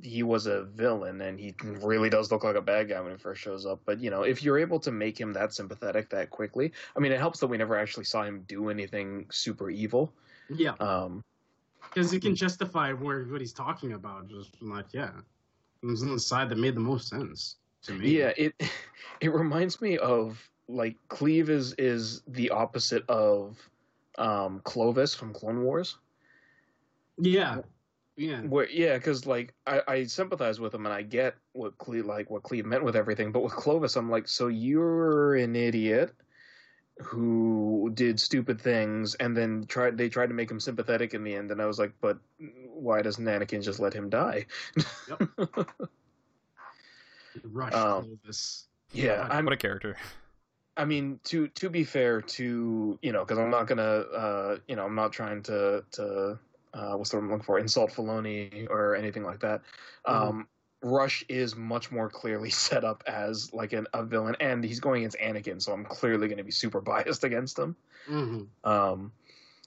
he was a villain and he really does look like a bad guy when he first shows up but you know if you're able to make him that sympathetic that quickly i mean it helps that we never actually saw him do anything super evil Yeah, um because it can justify where what he's talking about. Just like, yeah, it was on the side that made the most sense to me. yeah it it reminds me of like Kleeve is is the opposite of um clovis from clone wars yeah, yeah. Where, yeah, because like I, I sympathize with him and I get what Cle like what Kleeve meant with everything, but with Clovis, I'm like, so you're an idiot who did stupid things, and then tried they tried to make him sympathetic in the end, and I was like, but why doesn't Anakin just let him die? Rush Um, Clovis. yeah, I'm what a character. I mean, to to be fair to you know, because I'm not gonna, uh, you know, I'm not trying to to uh, what's the word I'm looking for, insult Filoni or anything like that. Um, Rush is much more clearly set up as like an, a villain, and he's going against Anakin, so I'm clearly going to be super biased against him. Mm-hmm. Um,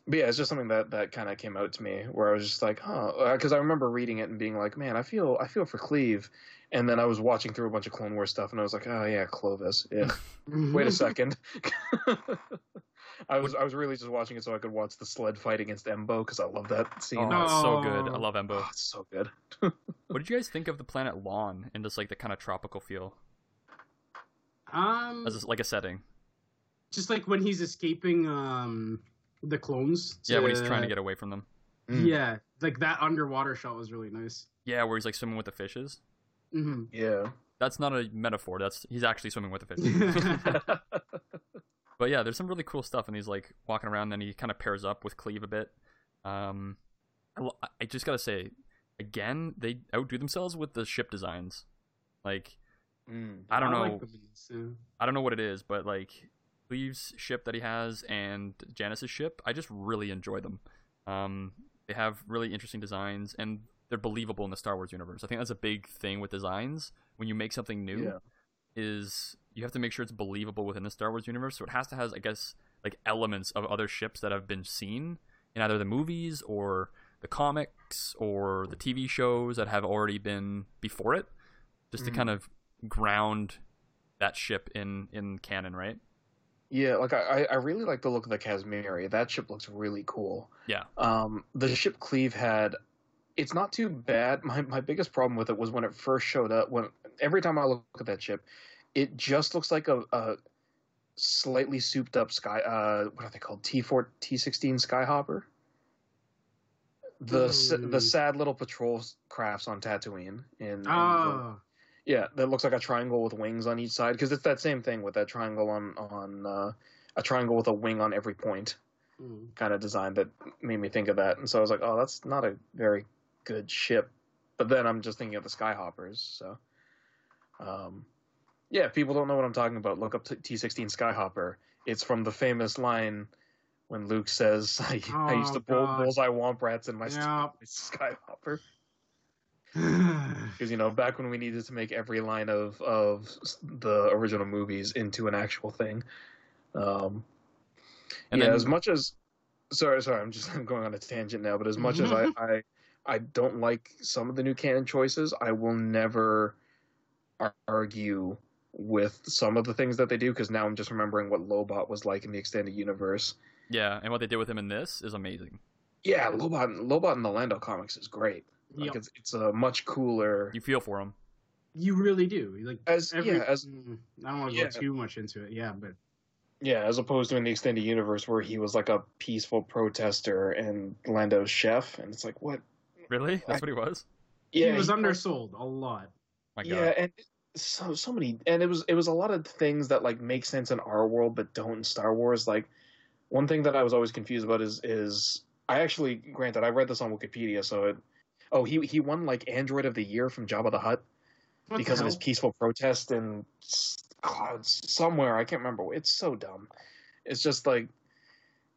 but yeah, it's just something that that kind of came out to me where I was just like, huh, because I remember reading it and being like, man, I feel I feel for Kleeve, and then I was watching through a bunch of Clone Wars stuff, and I was like, oh yeah, Clovis. Yeah. Wait a second. I was I was really just watching it so I could watch the sled fight against Embo because I love that scene. Oh, it's so good. I love Embo. Oh, it's so good. what did you guys think of the planet Lawn and just like the kind of tropical feel Um, as a, like a setting? just like when he's escaping um the clones. Yeah, when he's trying to get away from them. Yeah, like that underwater shot was really nice. Yeah, where he's like swimming with the fishes. hmm Yeah. That's not a metaphor. That's he's actually swimming with the fishes. but yeah, there's some really cool stuff, and he's like walking around. Then he kind of pairs up with Kleeve a bit. Um, I, I just gotta say, again, they outdo themselves with the ship designs. Like, I don't I know, like the beats, yeah. I don't know what it is, but like Kleeve's ship that he has and Janus's ship, I just really enjoy them. Um, they have really interesting designs, and they're believable in the Star Wars universe. I think that's a big thing with designs when you make something new Yeah. is you have to make sure it's believable within the Star Wars universe. So it has to has I guess like elements of other ships that have been seen in either the movies or the comics or the TV shows that have already been before it, just Mhm. to kind of ground that ship in in canon, right? Yeah, like I, I really like the look of the Casmiri. That ship looks really cool. Yeah. Um, the ship Kleeve had, it's not too bad. My my biggest problem with it was when it first showed up. When every time I look at that ship, it just looks like a, a slightly souped up sky. Uh, what are they called? T four T sixteen Skyhopper. The the Mm. sad little patrol crafts on Tatooine in, in Ah, yeah, that looks like a triangle with wings on each side because it's that same thing with that triangle on on uh, a triangle with a wing on every point mm. kind of design that made me think of that. And so I was like, oh, that's not a very good ship. But then I'm just thinking of the Skyhoppers. So, um, yeah, if people don't know what I'm talking about, look up T16 Skyhopper. It's from the famous line when Luke says, "I, I used Oh, to bull, God. bullseye womp rats in my Yeah. Skyhopper." because you know back when we needed to make every line of of the original movies into an actual thing um And yeah then- as much as sorry sorry i'm just i'm going on a tangent now but as much as i i i don't like some of the new canon choices i will never argue with some of the things that they do because now i'm just remembering what lobot was like in the extended universe Yeah, and what they did with him in this is amazing. yeah lobot lobot in the lando comics is great like Yep. it's it's a much cooler You feel for him. You really do. Like As- every, yeah, as- mm, I don't want to yeah. go too much into it. Yeah, but Yeah, as opposed to in the extended universe where he was like a peaceful protester and Lando's chef, and it's like what? Really? That's what he was. Yeah, he was he- undersold a lot. My God. Yeah, and so so many, and it was it was a lot of things that like make sense in our world but don't in Star Wars. Like one thing that I was always confused about is is I actually granted I read this on Wikipedia, so it oh he he won like Android of the Year from Jabba the Hutt What the because of his peaceful protest and oh, it's somewhere I can't remember. It's so dumb. It's just like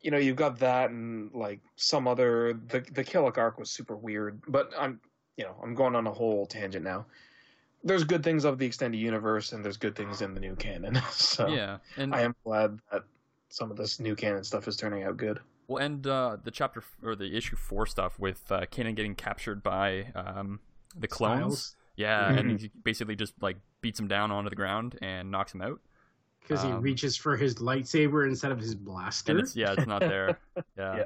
you know you've got that and like some other the the Killik arc was super weird, but I'm you know I'm going on a whole tangent now. There's good things of the extended universe and there's good things in the new canon. So yeah, and I am glad that some of this new canon stuff is turning out good. Well, and uh, the chapter f- or the issue four stuff with uh, Kanan getting captured by um, the clones. Styles. Yeah, Mhm. and he basically just like beats him down onto the ground and knocks him out. Because he Um, reaches for his lightsaber instead of his blaster. And it's yeah, it's not there. Yeah.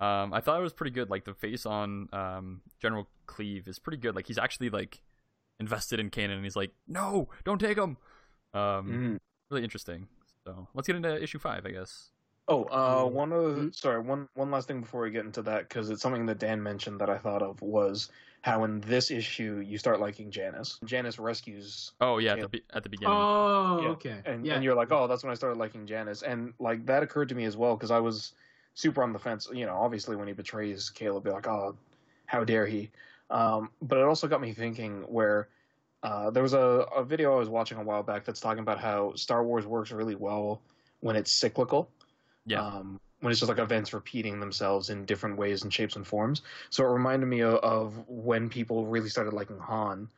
Um, I thought it was pretty good. Like the face on um, General Kleeve is pretty good. Like he's actually like invested in Kanan, and he's like, "No, don't take him." Um, Mhm. really interesting. So let's get into issue five, I guess. Oh, uh, one other sorry, one one last thing before we get into that because it's something that Dan mentioned that I thought of was how in this issue you start liking Janus. Janus rescues. Oh yeah, at the be- at the beginning. oh, Yeah. okay. and, yeah. and you're like, oh, that's when I started liking Janus, and like that occurred to me as well because I was super on the fence. You know, obviously when he betrays Caleb, be like, oh, how dare he? Um, but it also got me thinking where uh, there was a, a video I was watching a while back that's talking about how Star Wars works really well when it's cyclical. Yeah. Um, when it's just like events repeating themselves in different ways and shapes and forms. So it reminded me of, of when people really started liking Han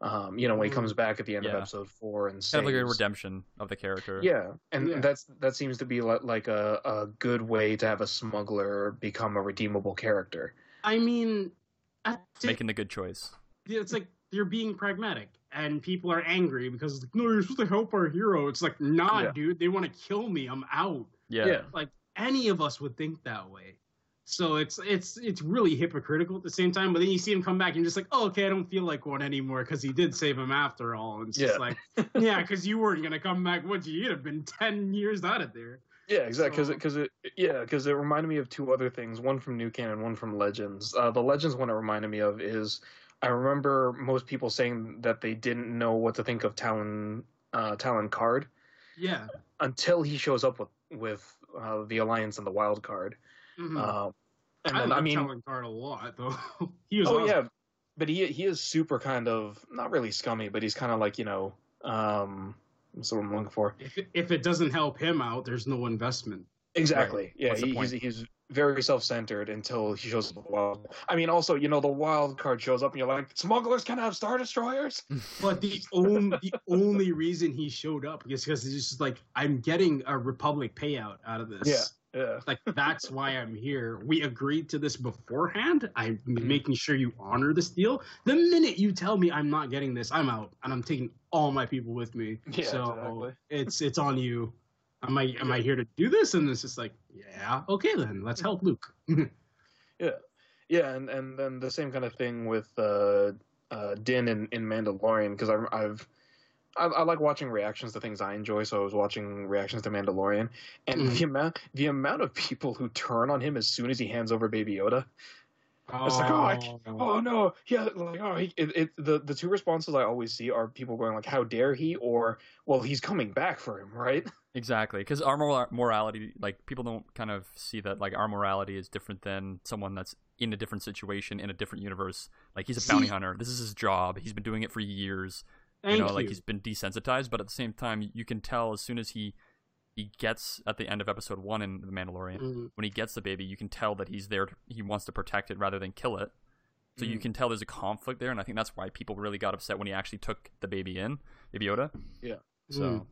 Um, you know, when he comes back at the end of episode four and Kind of like a redemption of the character. Yeah, and Yeah. that's that seems to be like a, a good way to have a smuggler become a redeemable character. I mean, I making the good choice. Yeah, it's like you're being pragmatic and people are angry because it's like, no, you're supposed to help our hero. It's like, nah, Yeah. dude, they want to kill me. I'm out. Yeah. Yeah. Like any of us would think that way. So it's it's it's really hypocritical at the same time. But then you see him come back and you're just like, oh, okay, I don't feel like one anymore because he did save him after all. And it's just like, yeah, because you weren't gonna come back. Would you? You'd have been ten years out of there. Yeah, exactly. Because So- it, cause it, yeah, because it reminded me of two other things. One from New Canon, one from Legends. Uh, the Legends one it reminded me of is I remember most people saying that they didn't know what to think of Talon uh, Talon Karrde Yeah. until he shows up with with uh, the Alliance and the Wild Karrde. Mhm. Um, and I then, I mean, Talon Karrde a lot though. he was oh awesome. yeah, but he he is super kind of not really scummy, but he's kind of like you know, um, what's the word I'm looking for? If it, if it doesn't help him out, there's no investment. Exactly. Yeah, he, he's he's very self-centered until he shows up. with Wild. I mean, also, you know, the Wild Karrde shows up, and you're like, smugglers can have star destroyers. But the only the only reason he showed up is because he's just like, I'm getting a Republic payout out of this. Yeah, yeah, Like that's why I'm here. We agreed to this beforehand. I'm Mm-hmm. making sure you honor this deal. The minute you tell me I'm not getting this, I'm out, and I'm taking all my people with me. Yeah, so exactly. it's it's on you. Am I am I here to do this? And it's just like, yeah, okay then, let's help Luke. yeah, yeah, and and then the same kind of thing with uh, uh, Din in, in Mandalorian because I've. I, I like watching reactions to things I enjoy, so I was watching reactions to Mandalorian, and Mhm. the amount the amount of people who turn on him as soon as he hands over Baby Yoda, It's like, oh, I can't- oh. oh no, yeah, like oh, he, it, it, the the two responses I always see are people going like, how dare he, or well, he's coming back for him, right? Exactly, because our mora- morality, like people don't kind of see that like our morality is different than someone that's in a different situation in a different universe. Like he's a bounty hunter. This is his job. He's been doing it for years. Thank you know, like he's been desensitized, but at the same time, you can tell as soon as he he gets at the end of episode one in the Mandalorian, Mhm. when he gets the baby, you can tell that he's there. To, he wants to protect it rather than kill it. So you Mhm. can tell there's a conflict there, and I think that's why people really got upset when he actually took the baby in, Baby Yoda. Yeah. So Mm.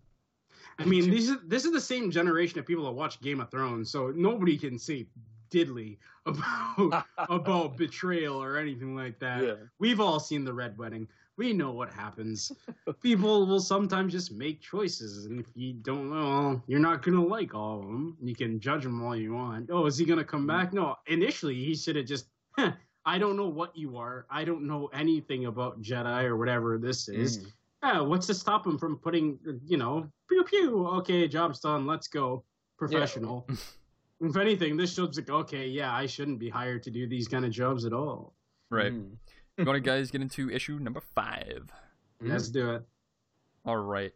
I mean, this is this is the same generation of people that watch Game of Thrones, so nobody can say diddly about about betrayal or anything like that. Yeah. We've all seen the Red Wedding. We know what happens. People will sometimes just make choices, and if you don't know, you're not gonna like all of them. You can judge them all you want. Oh, is he gonna come back? No. Initially, he should have just. "Huh, I don't know what you are. I don't know anything about Jedi or whatever this is. Mm. Yeah, what's to stop him from putting, you know, pew pew? Okay, job's done. Let's go. Professional. if anything, this job's like, okay, yeah, I shouldn't be hired to do these kind of jobs at all. right, Mm. You want to guys get into issue number five? Let's do it. All right.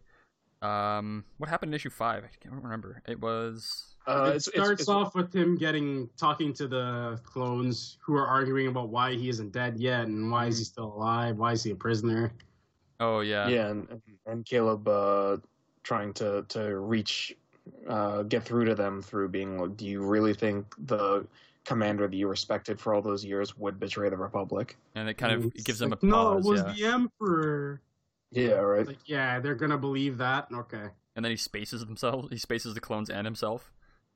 Um, what happened in issue five? I can't remember. It was. Uh, it it's, it's, starts it's, off with him getting talking to the clones who are arguing about why he isn't dead yet and why is he still alive? Why is he a prisoner? Oh yeah. yeah, and and Caleb uh, trying to to reach, uh, get through to them through being like, do you really think the commander that you respected for all those years would betray the Republic? And it kind of it gives them a Like, no, it was yeah. the Emperor. Yeah, right. Like, yeah, they're gonna believe that. Okay. And then he spaces himself. He spaces the clones and himself.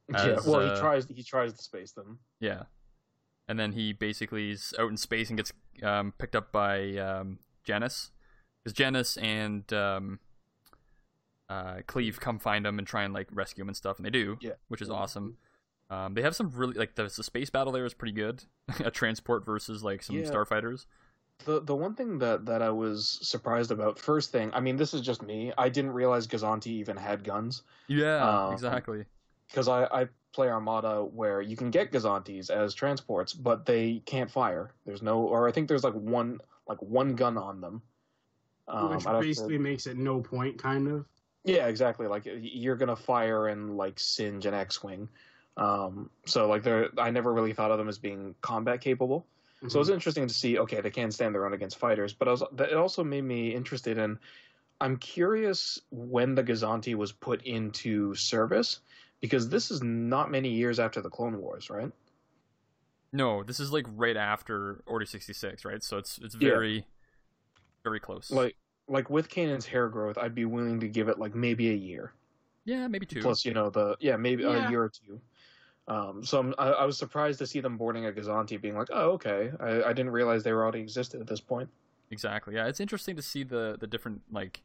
yeah, well, uh, he tries he tries to space them. Yeah. And then he basically is out in space and gets um, picked up by um, Janus. Because Janus and um, uh, Kleeve come find him and try and like rescue him and stuff, and they do, Yeah. which is awesome. Um, they have some really like the, the space battle there is pretty good. a transport versus like some Yeah. starfighters. The the one thing that that I was surprised about, first thing, I mean, this is just me. I didn't realize Gozanti even had guns. Yeah, Um, exactly. because I, I play Armada where you can get Gozantis as transports, but they can't fire. There's no, or I think there's like one like one gun on them. Um, Which I'd to- basically makes it no point, kind of. yeah, exactly. Like you're gonna fire and like singe an X-wing. Um, so like they're, I never really thought of them as being combat capable. So it was interesting to see. Okay, they can stand their own against fighters, but I was, that- it also made me interested in. I'm curious when the Gozanti was put into service, because this is not many years after the Clone Wars, right? No, this is like right after Order sixty six, right? So it's it's Yeah. very very close. Like like with Kanan's hair growth, I'd be willing to give it like maybe a year. yeah, maybe two. Plus, you know the yeah maybe Yeah. a year or two. Um, so I'm, I, I was surprised to see them boarding a Gozanti, being like, oh okay, I, I didn't realize they were already existed at this point. Exactly. Yeah, it's interesting to see the the different like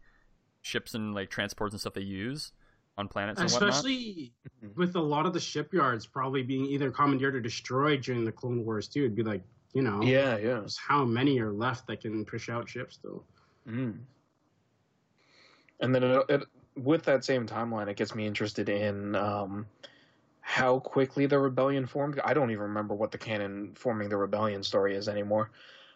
ships and like transports and stuff they use on planets and whatnot. Especially with a lot of the shipyards probably being either commandeered or destroyed during the Clone Wars too. It'd be like, you know, Yeah, yeah. just how many are left that can push out ships still? Mm. And then it, it, with that same timeline, it gets me interested in um, how quickly the rebellion formed. I don't even remember what the canon forming the rebellion story is anymore.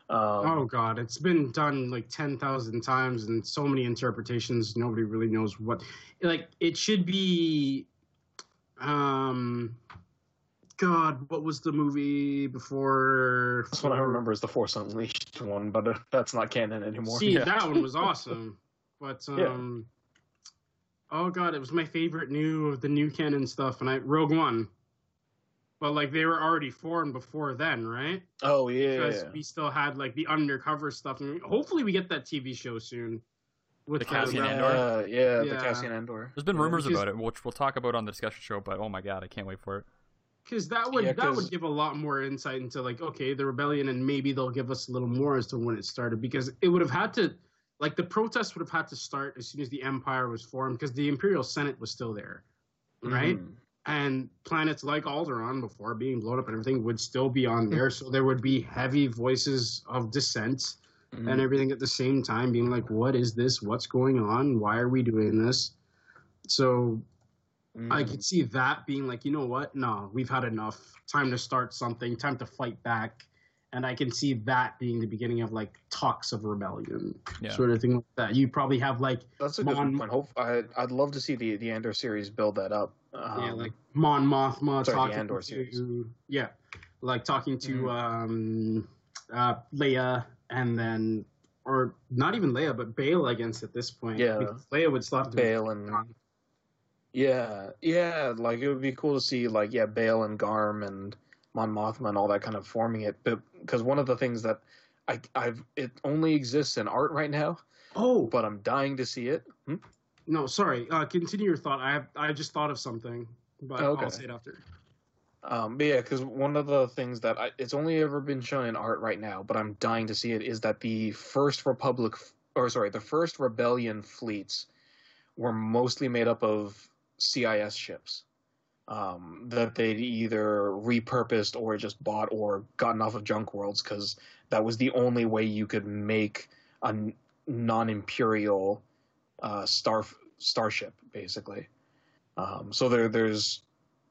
Um, oh god, it's been done like ten thousand times and so many interpretations. Nobody really knows what. Like it should be. Um. God, what was the movie before? That's what I remember is the Force Unleashed one, but uh, that's not canon anymore. See, that one was awesome. But Yeah. um Oh god, it was my favorite new of the new canon stuff and I Rogue One. But like they were already formed before then, right? Oh yeah, Because yeah. we still had like the undercover stuff and hopefully we get that TV show soon. With The Cassian uh, Andor? yeah, the Cassian Andor. There's been rumors because- about it, which we'll talk about on the discussion show. But oh my god, I can't wait for it. Because that would Yeah, that 'cause- would give a lot more insight into like okay the rebellion and maybe they'll give us a little more as to when it started because it would have had to like the protest would have had to start as soon as the empire was formed because the imperial senate was still there right Mhm. and planets like Alderaan before being blown up and everything would still be on there so there would be heavy voices of dissent Mhm. and everything at the same time being like what is this what's going on why are we doing this so I Mhm. could see that being like, you know what? No, we've had enough. Time to start something. Time to fight back. And I can see that being the beginning of like talks of rebellion, Yeah. sort of thing like that. You probably have like That's a good Mon- point. Hope I, I'd love to see the the Andor series build that up. Um, yeah, like Mon Mothma sorry, the talking Andor to series. yeah, like talking to Mhm. um, uh, Leia, and then or not even Leia, but Bail against at this point. Yeah. because Leia would still have to be- Bail and yeah, yeah, like it would be cool to see like yeah, Bail and Garm and Mon Mothma and all that kind of forming it. But because one of the things that I I've it only exists in art right now, Oh but I'm dying to see it. Hmm? no, sorry. Uh, continue your thought. I have, I just thought of something, but Okay. I'll say it after. Um, but yeah, because one of the things that I, it's only ever been shown in art right now, but I'm dying to see it is that the first Republic, or sorry, the first Rebellion fleets were mostly made up of CIS ships um, that they'd either repurposed or just bought or gotten off of junk worlds because that was the only way you could make a non-imperial uh, star starship, basically. Um, so there, there's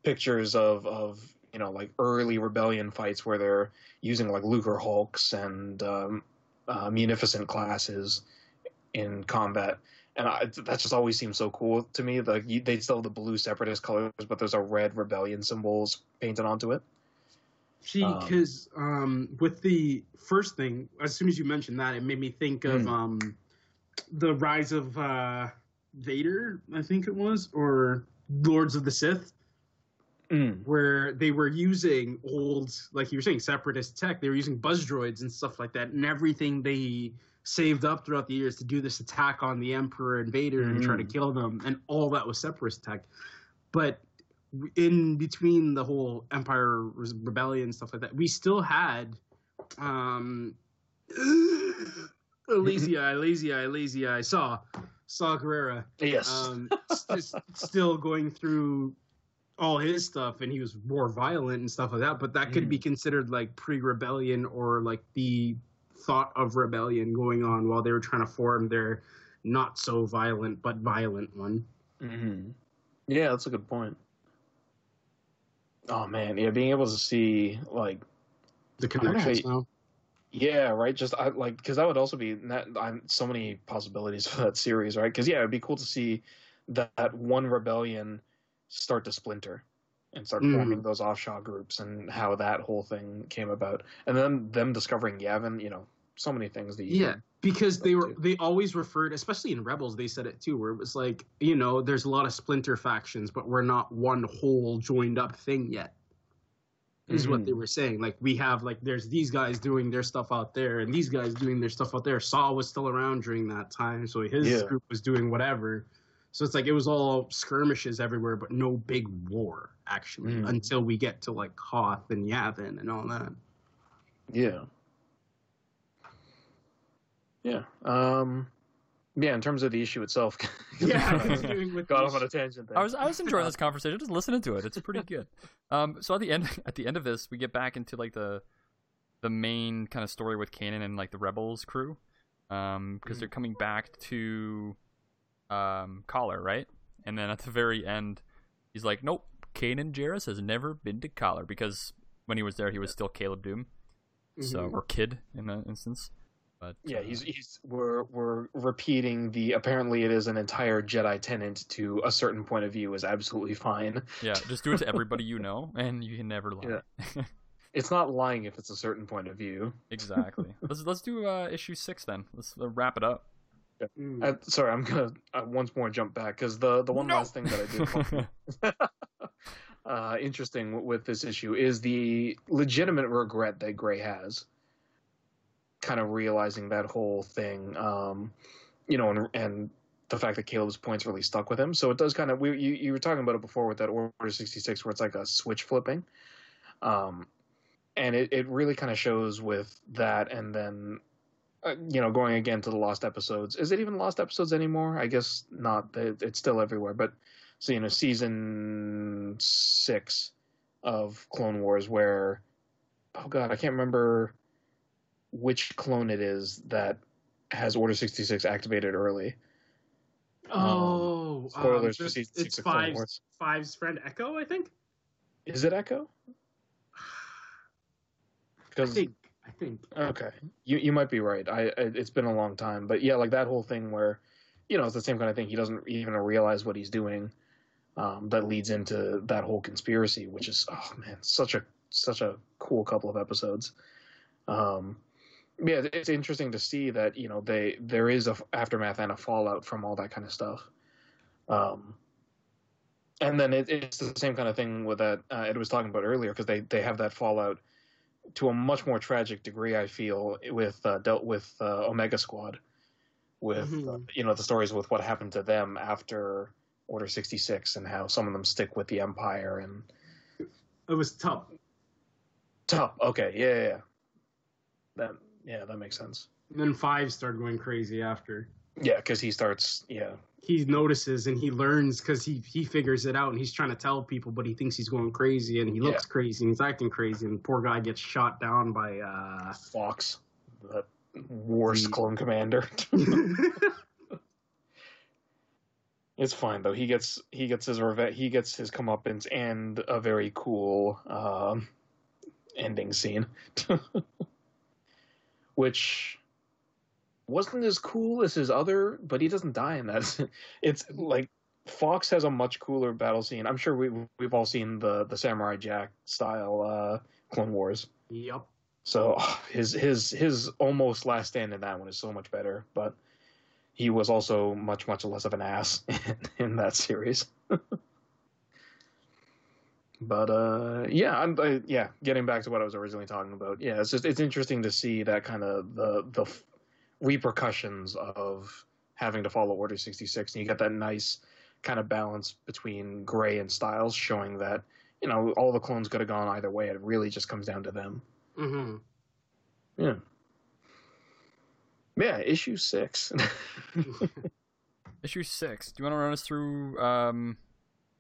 pictures of of you know like early rebellion fights where they're using like Lucrehulks and um, uh, munificent classes in combat, and I, that just always seems so cool to me. Like you, they still have the blue separatist colors, but there's a red rebellion symbols painted onto it. See, Um, because um, with the first thing, as soon as you mentioned that, it made me think of Hmm. um, the rise of uh, Vader. I think it was, or Lords of the Sith, Mm. where they were using old, like you were saying, separatist tech. They were using buzz droids and stuff like that, and everything they saved up throughout the years to do this attack on the Emperor and Vader and try to Mm. kill them, and all that was separatist tech. But in between the whole Empire Rebellion stuff like that, we still had um Elysia, Elysia, Elysia. I saw Saw Gerrera. Yes. Um, s- s- still going through all his stuff, and he was more violent and stuff like that. But that could be considered like pre-rebellion or like the thought of rebellion going on while they were trying to form their not so violent but violent one. hmm Yeah, that's a good point. Oh man, yeah, being able to see like The connections you- now. Yeah, right. Just I like because that would also be that I'm so many possibilities for that series, right? Because yeah, it'd be cool to see that, that one rebellion start to splinter and start Mm. forming those offshore groups and how that whole thing came about, and then them discovering Yavin. You know, so many things that you Yeah, because they were they always referred, especially in Rebels, they said it too, where it was like, you know, there's a lot of splinter factions, but we're not one whole joined up thing yet. is what Mhm. they were saying. Like we have like there's these guys doing their stuff out there, and these guys doing their stuff out there. Saw was still around during that time, so his Yeah. group was doing whatever. So it's like it was all skirmishes everywhere, but no big war actually Mm. until we get to like Hoth and Yavin and all that. Yeah. Yeah. Um yeah, in terms of the issue itself. Yeah, continuing with got off on a tangent there. I was I was enjoying this conversation, just listening to it. It's pretty good. Um, so at the end at the end of this, we get back into like the the main kind of story with Kanan and like the rebels crew, um, because they're coming back to um Kaller, right? And then at the very end, he's like, "Nope, Kanan Jarrus has never been to Kaller because when he was there, he was still Caleb Dume, so Mhm. or Kid in that instance." But Yeah, he's he's we're we're repeating the apparently it is an entire Jedi tenant to a certain point of view is absolutely fine. yeah, just do it to everybody you know, and you can never lie. Yeah. It's not lying if it's a certain point of view. Exactly. let's let's do uh, issue six then. Let's uh, wrap it up. Uh, sorry, I'm gonna uh, once more jump back because the the one last thing that I did uh, interesting w- with this issue is the legitimate regret that Gray has, kind of realizing that whole thing, um, you know, and, and the fact that Caleb's points really stuck with him. So it does kind of we you, you were talking about it before with that Order sixty six where it's like a switch flipping, um, and it it really kind of shows with that, and then uh, you know, going again to the lost episodes. Is it even lost episodes anymore? I guess not. It- It's still everywhere. But so you know, season six of Clone Wars, where oh god, I can't remember which clone it is that has Order sixty six activated early. Oh, Um, spoilers um, for season it's six of Clone Fives, Wars. Five's friend Echo, I think. Is it Echo? Because. I think. Okay, you you might be right. I, I it's been a long time, but yeah, like that whole thing where, you know, it's the same kind of thing. He doesn't even realize what he's doing. Um, that leads into that whole conspiracy, which is oh man, such a such a cool couple of episodes. Um, yeah, it's interesting to see that you know they there is a f- aftermath and a fallout from all that kind of stuff. Um, and then it, it's the same kind of thing with that uh, Ed was talking about earlier because they they have that fallout to a much more tragic degree. I feel with uh, dealt with uh, Omega Squad, with uh, Mhm. you know the stories with what happened to them after Order sixty six and how some of them stick with the Empire and It was tough. tough. Okay, yeah, yeah, yeah. that yeah that makes sense. And then Five started going crazy after. Yeah, because he starts yeah He notices and he learns because he he figures it out and he's trying to tell people, but he thinks he's going crazy and he looks Yeah. crazy and he's acting crazy and the poor guy gets shot down by uh Fox, the worst clone commander. It's fine though. He gets he gets his reve- he gets his comeuppance and a very cool um, ending scene, which wasn't as cool as his other. But he doesn't die in that. It's like Fox has a much cooler battle scene. I'm sure we we've all seen the the Samurai Jack style uh, Clone Wars. Yep. So his his his almost last stand in that one is so much better, but he was also much much less of an ass in, in that series. but uh, yeah, I'm uh, yeah. Getting back to what I was originally talking about, yeah, it's just it's interesting to see that kind of the the repercussions of having to follow Order sixty six, and you get that nice kind of balance between Gray and Styles, showing that you know all the clones could have gone either way. It really just comes down to them. Mm-hmm. Yeah. Yeah, issue six. Issue six. Do you want to run us through um,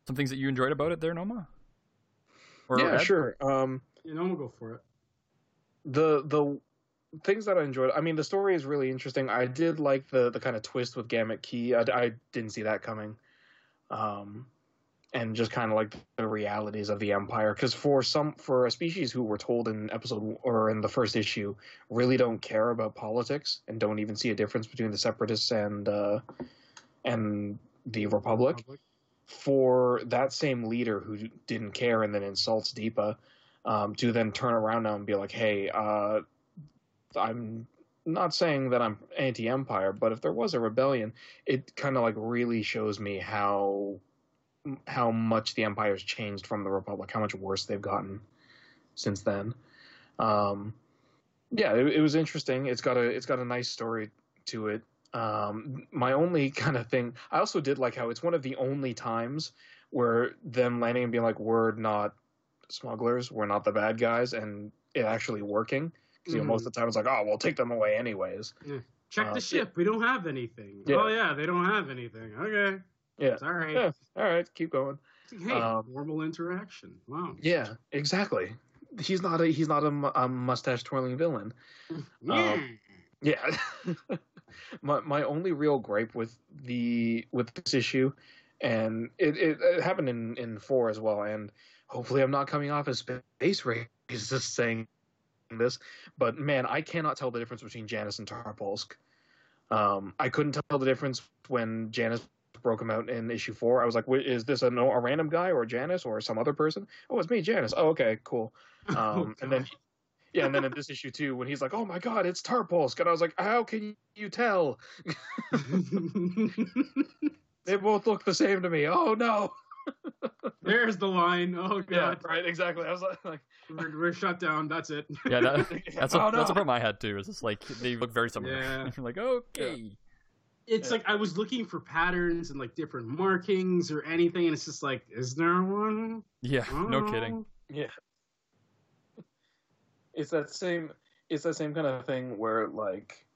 some things that you enjoyed about it there, Noma? Or yeah, Ed? sure. Um, You know, we'll go for it. the the things that I enjoyed. I mean, the story is really interesting. I did like the the kind of twist with Gamut Key. I, I didn't see that coming. Um, and just kind of like the realities of the empire because for some for a species who were told in episode or in the first issue really don't care about politics and don't even see a difference between the separatists and uh and the republic for that same leader who didn't care and then insults Depa um, to then turn around now and be like, "Hey, uh, I'm not saying that I'm anti-empire, but if there was a rebellion, it kind of like really shows me how how much the empire's changed from the republic, how much worse they've gotten. since then. Um, yeah, it, it was interesting. It's got a it's got a nice story to it. Um, my only kind of thing, I also did like how it's one of the only times where them landing and being like, "We're not smugglers, we're not the bad guys," and it actually working. You know, most of the time it's like, "Oh, we'll take them away anyways." Yeah. Check Uh, the ship. We don't have anything. Yeah. Oh yeah, they don't have anything. Okay. Yeah, It's all right. Yeah, all right, keep going. Hey, Um, normal interaction. Wow. Yeah, exactly. He's not a he's not a, a mustache twirling villain. Yeah. Um, yeah. my my only real gripe with the with this issue, and it, it, it happened in in four as well. And hopefully, I'm not coming off as space racist saying this, but man, I cannot tell the difference between Janus and Tarpolsk. Um, I couldn't tell the difference when Janus broke him out in issue four. I was like, is this a, a random guy or Janus or some other person? Oh, it's me, Janice. Oh, okay, cool. Um, and then, yeah, and then in this issue too, when he's like, "Oh my God, it's Tarpolsk," and I was like, "How can you tell? they both look the same to me. Oh no." There's the line. Oh Yeah, right, exactly. I was like, like We're, we're shut down. That's it. Yeah, that, that's a, Oh, that's a no. problem I had too. Is just like they look very similar. Yeah. Like, okay. It's like I was looking for patterns and like different markings or anything, and it's just like, is there one? Yeah, no Oh. kidding. Yeah. It's that same it's that same kind of thing where like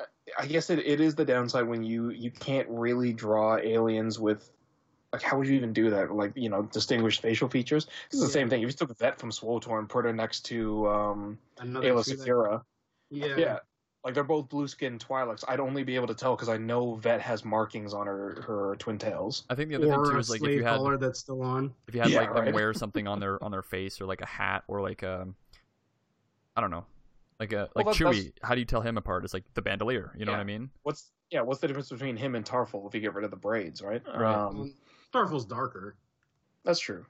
I- I guess it, it is the downside when you you can't really draw aliens with like how would you even do that? Like, you know, distinguish facial features? It's the Yeah. same thing. If you took Vette from SWTOR and put her next to um Another Aayla Secura. Yeah. Yeah. Like they're both blue skin Twi'leks. I'd only be able to tell because I know Vette has markings on her her twin tails. I think the other Or thing too is like if you had collar that's still on. if you had Yeah, like them wear something on their on their face or like a hat or like um I don't know like a like Well, that- Chewie. How do you tell him apart? It's like the bandolier. You know what I mean? What's yeah? What's the difference between him and Tarfful if you get rid of the braids, right? Right. Um, Starful's darker, that's true.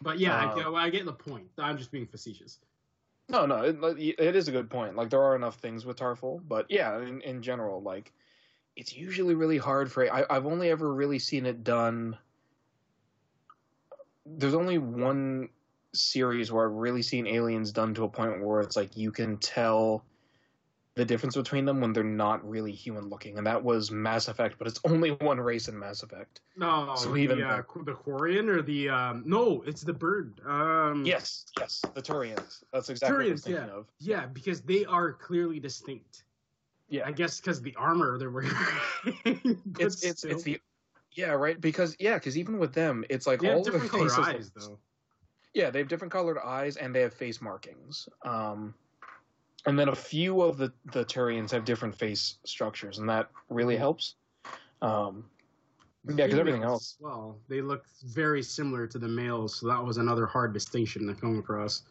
but yeah, I, Um, get, I get the point. I'm just being facetious. No, no, it, it is a good point. Like there are enough things with Tarfful, but yeah, in, in general, like it's usually really hard for. I, I've only ever really seen it done. There's only one series where I've really seen aliens done to a point where it's like you can tell the difference between them when they're not really human looking, and that was Mass Effect. But it's only one race in Mass Effect. No, So the, even uh, the- Qu- the Quarian or the um, no, it's the bird. Um, Yes, yes, the Turians. That's exactly what I was Turians, thinking yeah, of. yeah, because they are clearly distinct. Yeah, I guess because the armor they're wearing. it's it's still. it's the yeah right because yeah because even with them it's like all of their different faces eyes though. yeah they have different colored eyes and they have face markings um and then a few of the the Turians have different face structures and that really helps. Um yeah because everything else Well, they look very similar to the males, so that was another hard distinction to come across.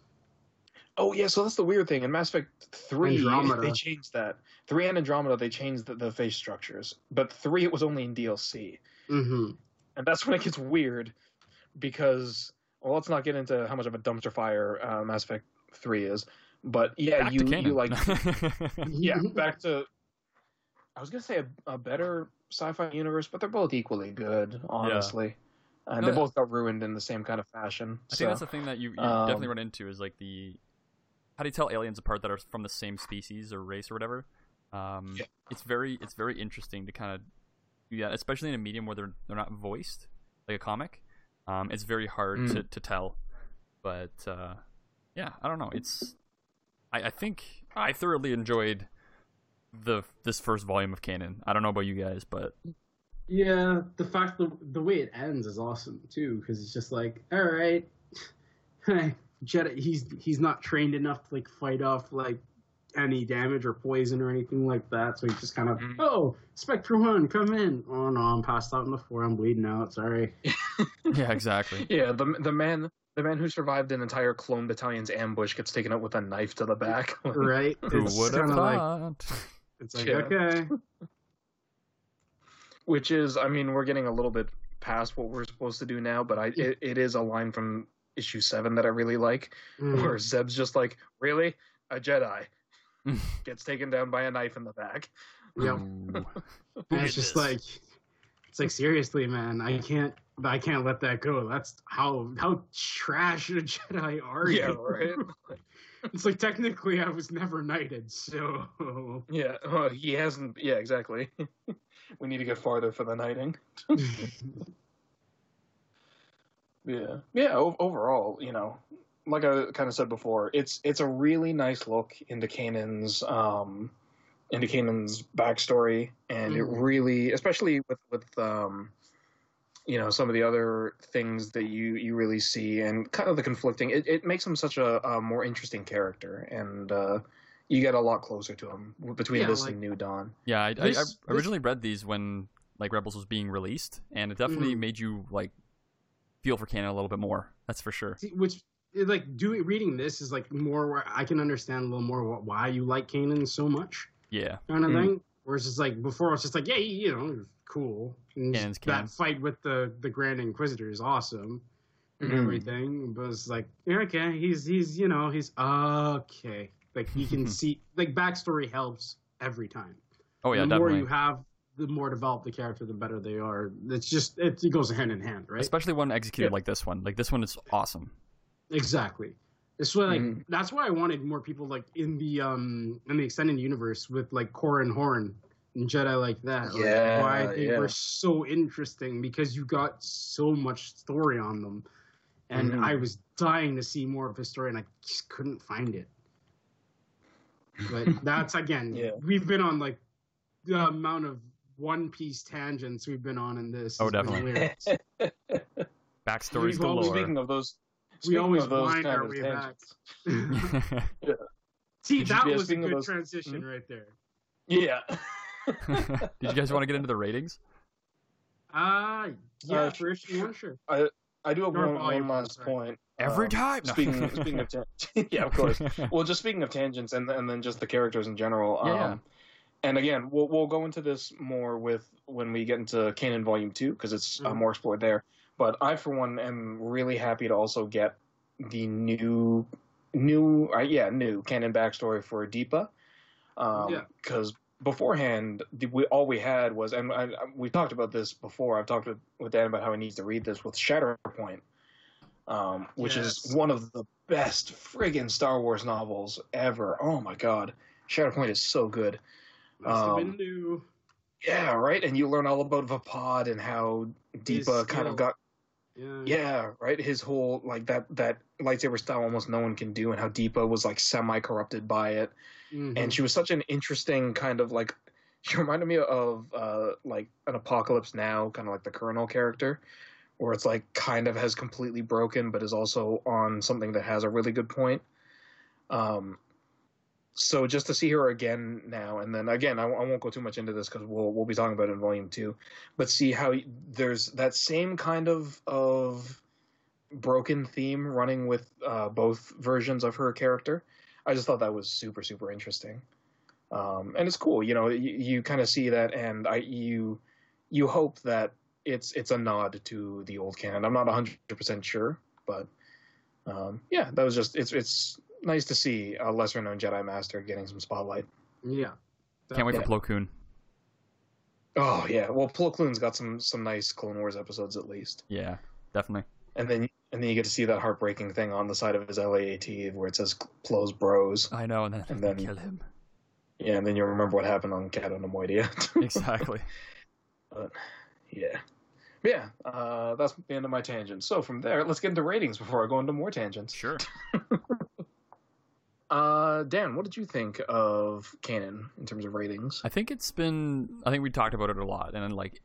oh yeah so that's the weird thing. In Mass Effect 3 Andromeda. they changed that. 3 and Andromeda they changed the, the face structures. But 3 it was only in DLC Mm-hmm. and that's when it gets weird because well let's not get into how much of a dumpster fire uh, Mass Effect 3 is but yeah Back you to you like yeah back to I was gonna say a, a better sci-fi universe but they're both equally good honestly and No, they both got ruined in the same kind of fashion I so, think that's the thing that you, you um, definitely run into is like the how do you tell aliens apart that are from the same species or race or whatever. Um, Yeah. It's very it's very interesting to kind of do that, especially in a medium where they're they're not voiced like a comic. Um, it's very hard Mm. to, to tell, but uh, yeah, I don't know. It's I, I think I thoroughly enjoyed the this first volume of Kanan. I don't know about you guys, but Yeah, the fact the the way it ends is awesome too, because it's just like, all right, Jedi, he's he's not trained enough to like fight off like any damage or poison or anything like that, so he's just kind of, Mhm. oh, Spectre One, come in. Oh no, I'm passed out on the floor. I'm bleeding out. Sorry. yeah, exactly. yeah the the man the man who survived an entire clone battalion's ambush gets taken out with a knife to the back Right? Who would have kinda like thought? it's like Yeah. okay. which is i mean we're getting a little bit past what we're supposed to do now but i it, it is a line from issue 7 that i really like Mm. where zeb's just like really a jedi gets taken down by a knife in the back Yep. And it's just like It's like seriously, man, I can't I can't let that go. That's how how trash a Jedi are Yeah, you? right. it's like technically I was never knighted, so Yeah, well, he hasn't. Yeah, exactly. we need to get farther for the knighting. yeah, yeah. O- overall, you know, like I kind of said before, it's it's a really nice look into Kanan's um into Kanan's backstory, and it Mhm. really, especially with with um you know some of the other things that you you really see and kind of the conflicting it, it makes him such a, a more interesting character and uh you get a lot closer to him between Yeah, this like- and new dawn Yeah, I, I, I This- this- originally read these when like Rebels was being released, and it definitely Mhm. made you like feel for Kanan a little bit more. That's for sure. See, which like doing reading this is like more where I can understand a little more why you like Kanan so much Yeah, kind of Mm. thing. Whereas it's like before it's just like yeah you know cool and Kanan's that Kanan. fight with the the Grand Inquisitor is awesome and Mhm. everything. But it's like yeah, okay he's he's you know he's okay like you can see like backstory helps every time. Oh yeah, the definitely. more you have, the more developed the character, the better they are. It's just it, it goes hand in hand, right? Especially one executed Yeah. like this one. Like this one is awesome. Exactly. It's why like Mhm. that's why I wanted more people like in the um in the extended universe with like Corran Horn and Jedi like that. Like, Yeah, why they yeah. were so interesting because you got so much story on them. And Mhm. I was dying to see more of his story and I just couldn't find it. But that's again, Yeah. we've been on like the amount of One Piece tangents we've been on in this. Oh, definitely. Backstories galore. speaking of those we always of wind our way tangents- back. See, Did that was a good those- transition Hmm? right there. yeah Did you guys want to get into the ratings? Uh, yeah, Uh, for issue one, sure. i I do have Or one, volume, one last sorry. point Every Um, time. No. speaking speaking of tan- yeah of course well just speaking of tangents and and then just the characters in general Yeah, um yeah. and again we'll we'll go into this more with when we get into Kanan volume 2 because it's uh, Mhm. more explored there but i for one am really happy to also get the new new uh, yeah new canon backstory for depa um Yeah. because beforehand the, we, all we had was and I, we talked about this before i've talked with, with dan about how he needs to read this with shatterpoint um, which is one of the best friggin' Star Wars novels ever. Oh my god, Shatterpoint is so good. Must have Um, been new. Yeah, right. And you learn all about Vaapad and how Depa kind of got Yeah. yeah, right. His whole like that that lightsaber style almost no one can do, and how Depa was like semi corrupted by it, Mhm. and she was such an interesting kind of like. She reminded me of uh, like an Apocalypse Now, kind of like the Colonel character, where it's like kind of has completely broken, but is also on something that has a really good point. Um, so just to see her again now, and then again, I, I won't go too much into this because we'll we'll be talking about it in volume two, but see how there's that same kind of of broken theme running with uh, both versions of her character. I just thought that was super super interesting, um, and it's cool. You know, you, you kind of see that, and I you you hope that it's it's a nod to the old canon. I'm not 100 percent sure, but um, yeah, that was just it's it's nice to see a lesser known Jedi Master getting some spotlight. Yeah. Can't wait Yeah. for Plo Koon. Oh yeah, well Plo Koon's got some some nice Clone Wars episodes at least, Yeah, definitely. and then and then you get to see that heartbreaking thing on the side of his LAAT where it says Plo's Bros. I know, and then, And then- kill him. Yeah, and then you remember what happened on Cato Neimoidia. Exactly. but yeah, yeah, uh, that's the end of my tangent. So from there, let's get into ratings before I go into more tangents. Sure. Uh, Dan, what did you think of Kanan in terms of ratings? I think it's been. I think we talked about it a lot, and like,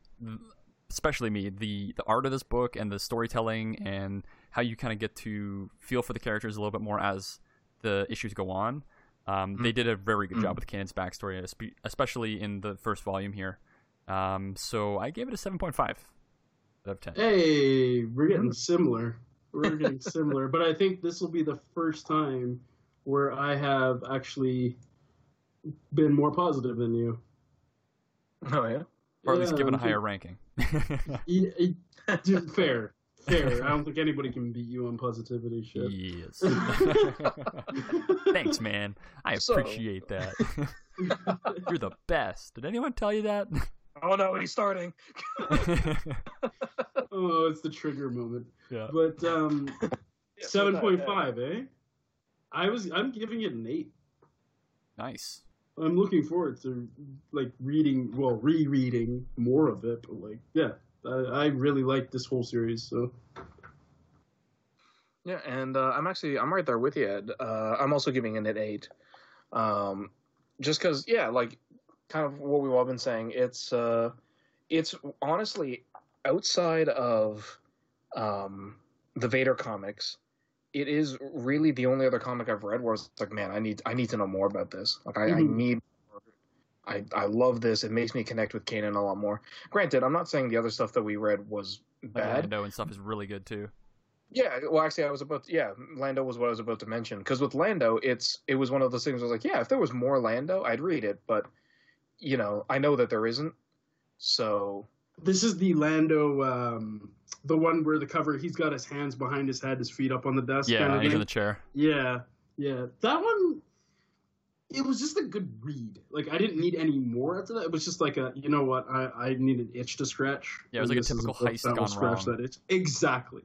especially me, the the art of this book and the storytelling and how you kind of get to feel for the characters a little bit more as the issues go on. Um, They did a very good job Mm. with Kanan's backstory, especially in the first volume here. Um, so I gave it a seven point five out of ten. Hey, we're getting similar. We're getting similar, but I think this will be the first time where I have actually been more positive than you. Oh yeah. or at least given a higher think- ranking. Yeah, it- dude, fair, fair. I don't think anybody can beat you on positivity shit. yes. Thanks, man. I So- appreciate that. You're the best. Did anyone tell you that? Oh no, he's starting. oh, it's the trigger moment. Yeah. But um, Yeah, so seven that, point yeah. five, eh? I was I'm giving it an eight. nice. I'm looking forward to like reading, well, rereading more of it. But like, yeah, I, I really like this whole series. So Yeah, and uh, I'm actually I'm right there with you, Ed. Uh, I'm also giving it an eight, um, just because yeah, like kind of what we've all been saying. It's uh, it's honestly outside of um, the Vader comics. It is really the only other comic I've read where it's like, man, I need I need to know more about this. Like, I, I Mhm. need. I, I love this. It makes me connect with Kanan a lot more. Granted, I'm not saying the other stuff that we read was Like bad. Lando and stuff is really good too. Yeah, well, actually, I was about to, yeah, Lando was what I was about to mention because with Lando, it's it was one of those things. I was like, yeah, if there was more Lando, I'd read it, but you know, I know that there isn't. So this is the Lando, um, the one where the cover he's got his hands behind his head, his feet up on the desk. Yeah, kind of he's in the chair. Yeah, yeah. That one, it was just a good read. Like I didn't need any more after that. It was just like a, you know what, I I need an itch to scratch. Yeah, it was like a typical book heist that will gone scratch wrong. That itch. Exactly.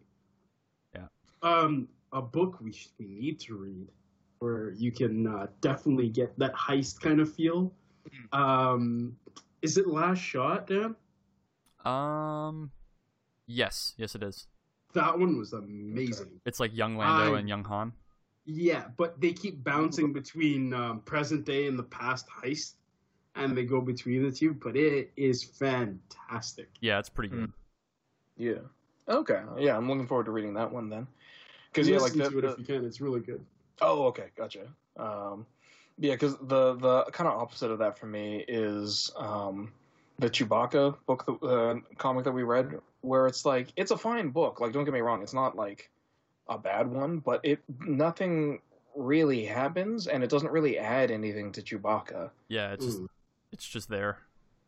Yeah. Um, a book we sh- we need to read where you can uh, definitely get that heist kind of feel. Mm-hmm. Um, is it Last Shot, Dan? Um, yes, yes, it is. That one was amazing. It's like young Lando I- and young Han. Yeah, but they keep bouncing between um, present day and the past heist, and they go between the two. But it is fantastic. Yeah, it's pretty good. yeah, okay, yeah, I'm looking forward to reading that one then. Because yeah, like Listen the, to it if you can. It's really good. Oh, okay, gotcha. Um, yeah, because the the kind of opposite of that for me is um, the Chewbacca book, the uh, comic that we read, where it's like it's a fine book. Like, don't get me wrong, it's not like a bad one, but it nothing really happens, and it doesn't really add anything to Chewbacca. Yeah, it's just it's just there.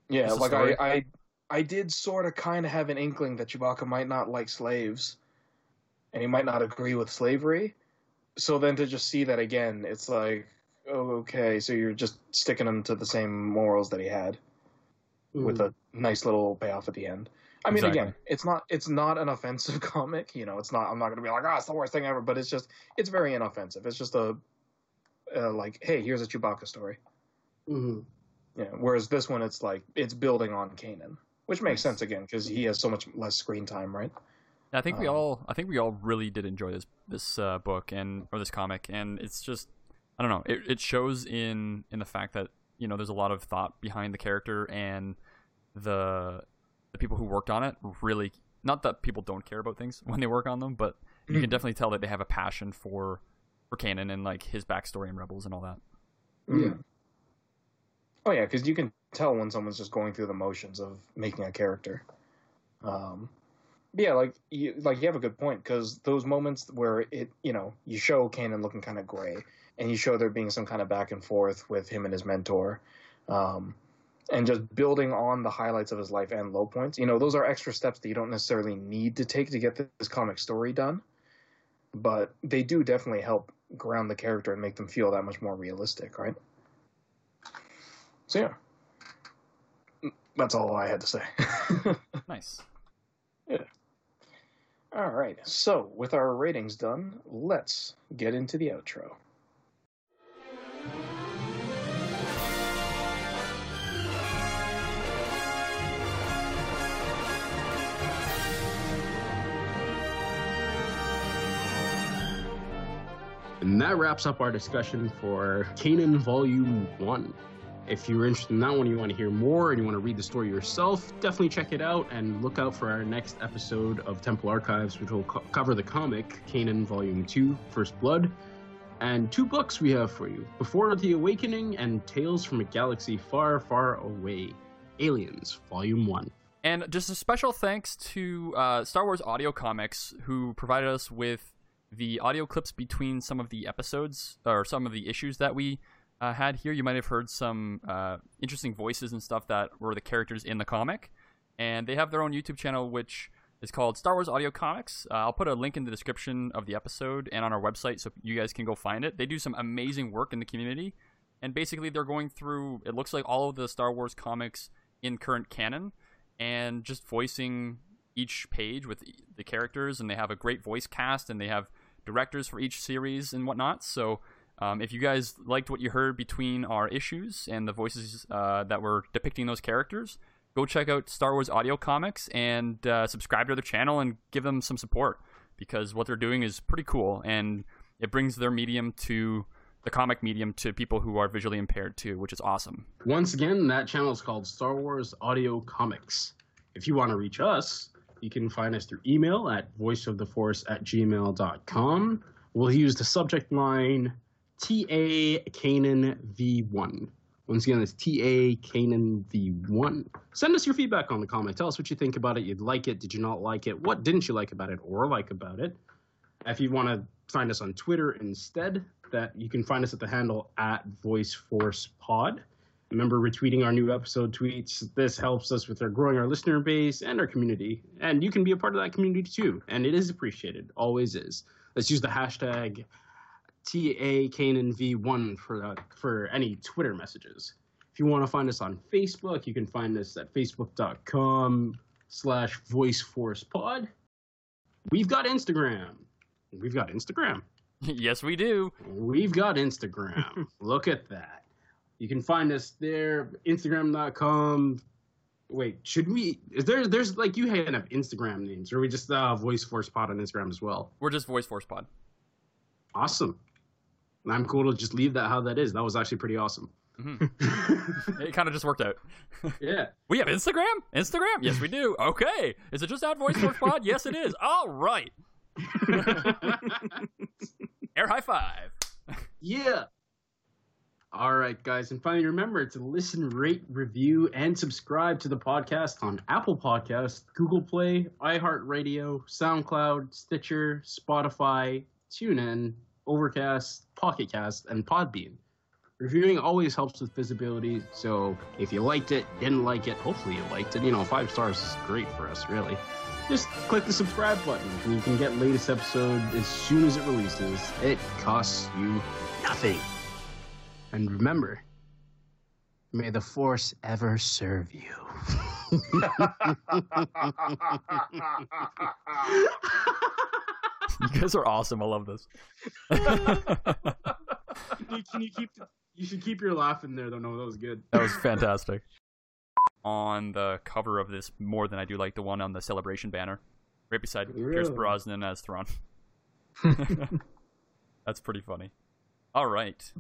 Yeah, Just a like. I, I, I did sort of kind of have an inkling that Chewbacca might not like slaves, and he might not agree with slavery. So then to just see that again, it's like, oh, okay, so you're just sticking him to the same morals that he had, with a nice little payoff at the end. I mean, Exactly. again, it's not it's not an offensive comic. You know, it's not. I'm not gonna be like, ah, it's the worst thing ever. But it's just it's very inoffensive. It's just a uh, like, hey, here's a Chewbacca story. Mhm. Yeah. Whereas this one, it's like it's building on Kanan, which makes sense again because he has so much less screen time, right? I think we Um, all I think we all really did enjoy this this uh, book and or this comic, and it's just I don't know. It it shows in in the fact that you know there's a lot of thought behind the character and the the people who worked on it really not that people don't care about things when they work on them, but you can Mhm. definitely tell that they have a passion for for Kanan and like his backstory and Rebels and all that. Yeah. Oh yeah, because you can tell when someone's just going through the motions of making a character. Um, yeah, like you like you have a good point because those moments where it you know you show Kanan looking kind of gray and you show there being some kind of back and forth with him and his mentor, um, and just building on the highlights of his life and low points. You know, those are extra steps that you don't necessarily need to take to get this comic story done, but they do definitely help ground the character and make them feel that much more realistic, right? So yeah, that's all I had to say. Nice. yeah. All right. So with our ratings done, let's get into the outro. And that wraps up our discussion for Kanan Volume 1. If you're interested in that one, you want to hear more, and you want to read the story yourself, definitely check it out and look out for our next episode of Temple Archives, which will co- cover the comic Kanan Volume 2 First Blood. And two books we have for you Before the Awakening and Tales from a Galaxy Far, Far Away Aliens Volume 1. And just a special thanks to uh, Star Wars Audio Comics, who provided us with the audio clips between some of the episodes or some of the issues that we uh, had here. You might have heard some uh, interesting voices and stuff that were the characters in the comic. And they have their own YouTube channel, which is called Star Wars Audio Comics. Uh, I'll put a link in the description of the episode and on our website so you guys can go find it. They do some amazing work in the community. And basically, they're going through, it looks like all of the Star Wars comics in current canon and just voicing each page with the characters, and they have a great voice cast, and they have directors for each series and whatnot. So, um, if you guys liked what you heard between our issues and the voices uh, that were depicting those characters, go check out Star Wars Audio Comics and uh, subscribe to their channel and give them some support because what they're doing is pretty cool and it brings their medium to the comic medium to people who are visually impaired too, which is awesome. Once again, that channel is called Star Wars Audio Comics. If you want to reach us, you can find us through email at voiceoftheforce at gmail.com. We'll use the subject line TA Kanan V1. Once again, it's TA Kanan V1. Send us your feedback on the comic. Tell us what you think about it. You'd like it? Did you not like it? What didn't you like about it or like about it? If you want to find us on Twitter instead, that you can find us at the handle at VoiceForcePod. Remember retweeting our new episode tweets. This helps us with our growing our listener base and our community. And you can be a part of that community too. And it is appreciated. Always is. Let's use the hashtag TAKananV1 for that, for any Twitter messages. If you want to find us on Facebook, you can find us at facebook.com slash voiceforcepod. We've got Instagram. We've got Instagram. yes, we do. We've got Instagram. Look at that. You can find us there, Instagram.com. Wait, should we? Is there? There's like you have Instagram names, or are we just uh, Voice Force Pod on Instagram as well? We're just Voice Force Pod. Awesome. I'm cool to just leave that how that is. That was actually pretty awesome. Mm-hmm. it kind of just worked out. yeah. We have Instagram? Instagram? Yes, we do. Okay. Is it just at Voice Force Pod? yes, it is. All right. Air high five. Yeah. All right, guys. And finally, remember to listen, rate, review, and subscribe to the podcast on Apple Podcast, Google Play, iHeartRadio, SoundCloud, Stitcher, Spotify, TuneIn, Overcast, Pocket Cast, and Podbean. Reviewing always helps with visibility, so if you liked it, didn't like it, hopefully you liked it. You know, five stars is great for us, really. Just click the subscribe button, and you can get latest episode as soon as it releases. It costs you nothing. And remember, may the Force ever serve you. You guys are awesome. I love this. can, you, can you keep? The, you should keep your laugh in there, though. No, that was good. That was fantastic. on the cover of this, more than I do like the one on the celebration banner, right beside Pierce Really? Brosnan as Thrawn. That's pretty funny. All right.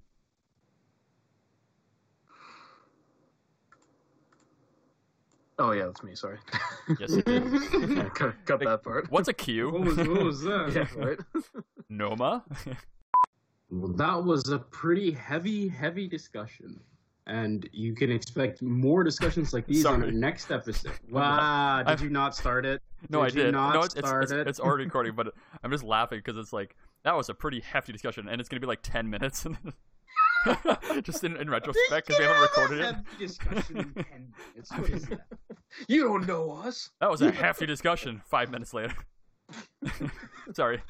Oh yeah, that's me. Sorry. Yes, it did. Yeah, cut, cut that part. What's a Q? What was, what was that? Yeah, right. Noma. Well, that was a pretty heavy, heavy discussion. And you can expect more discussions like these on our Sorry. next episode. Wow, did I've- you not start it? No, Did I you did. not No, it's, it's, start it's, it? it's already recording, but I'm just laughing because it's like that was a pretty hefty discussion, and it's gonna be like ten minutes. just in, in retrospect, because we haven't recorded it. Discussion in 10 minutes. What is that? You don't know us. That was a hefty discussion. Five minutes later. Sorry,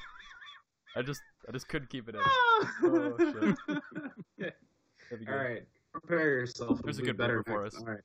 I just I just couldn't keep it in. Oh shit. All right, prepare yourself. Here's a good better for us. All right.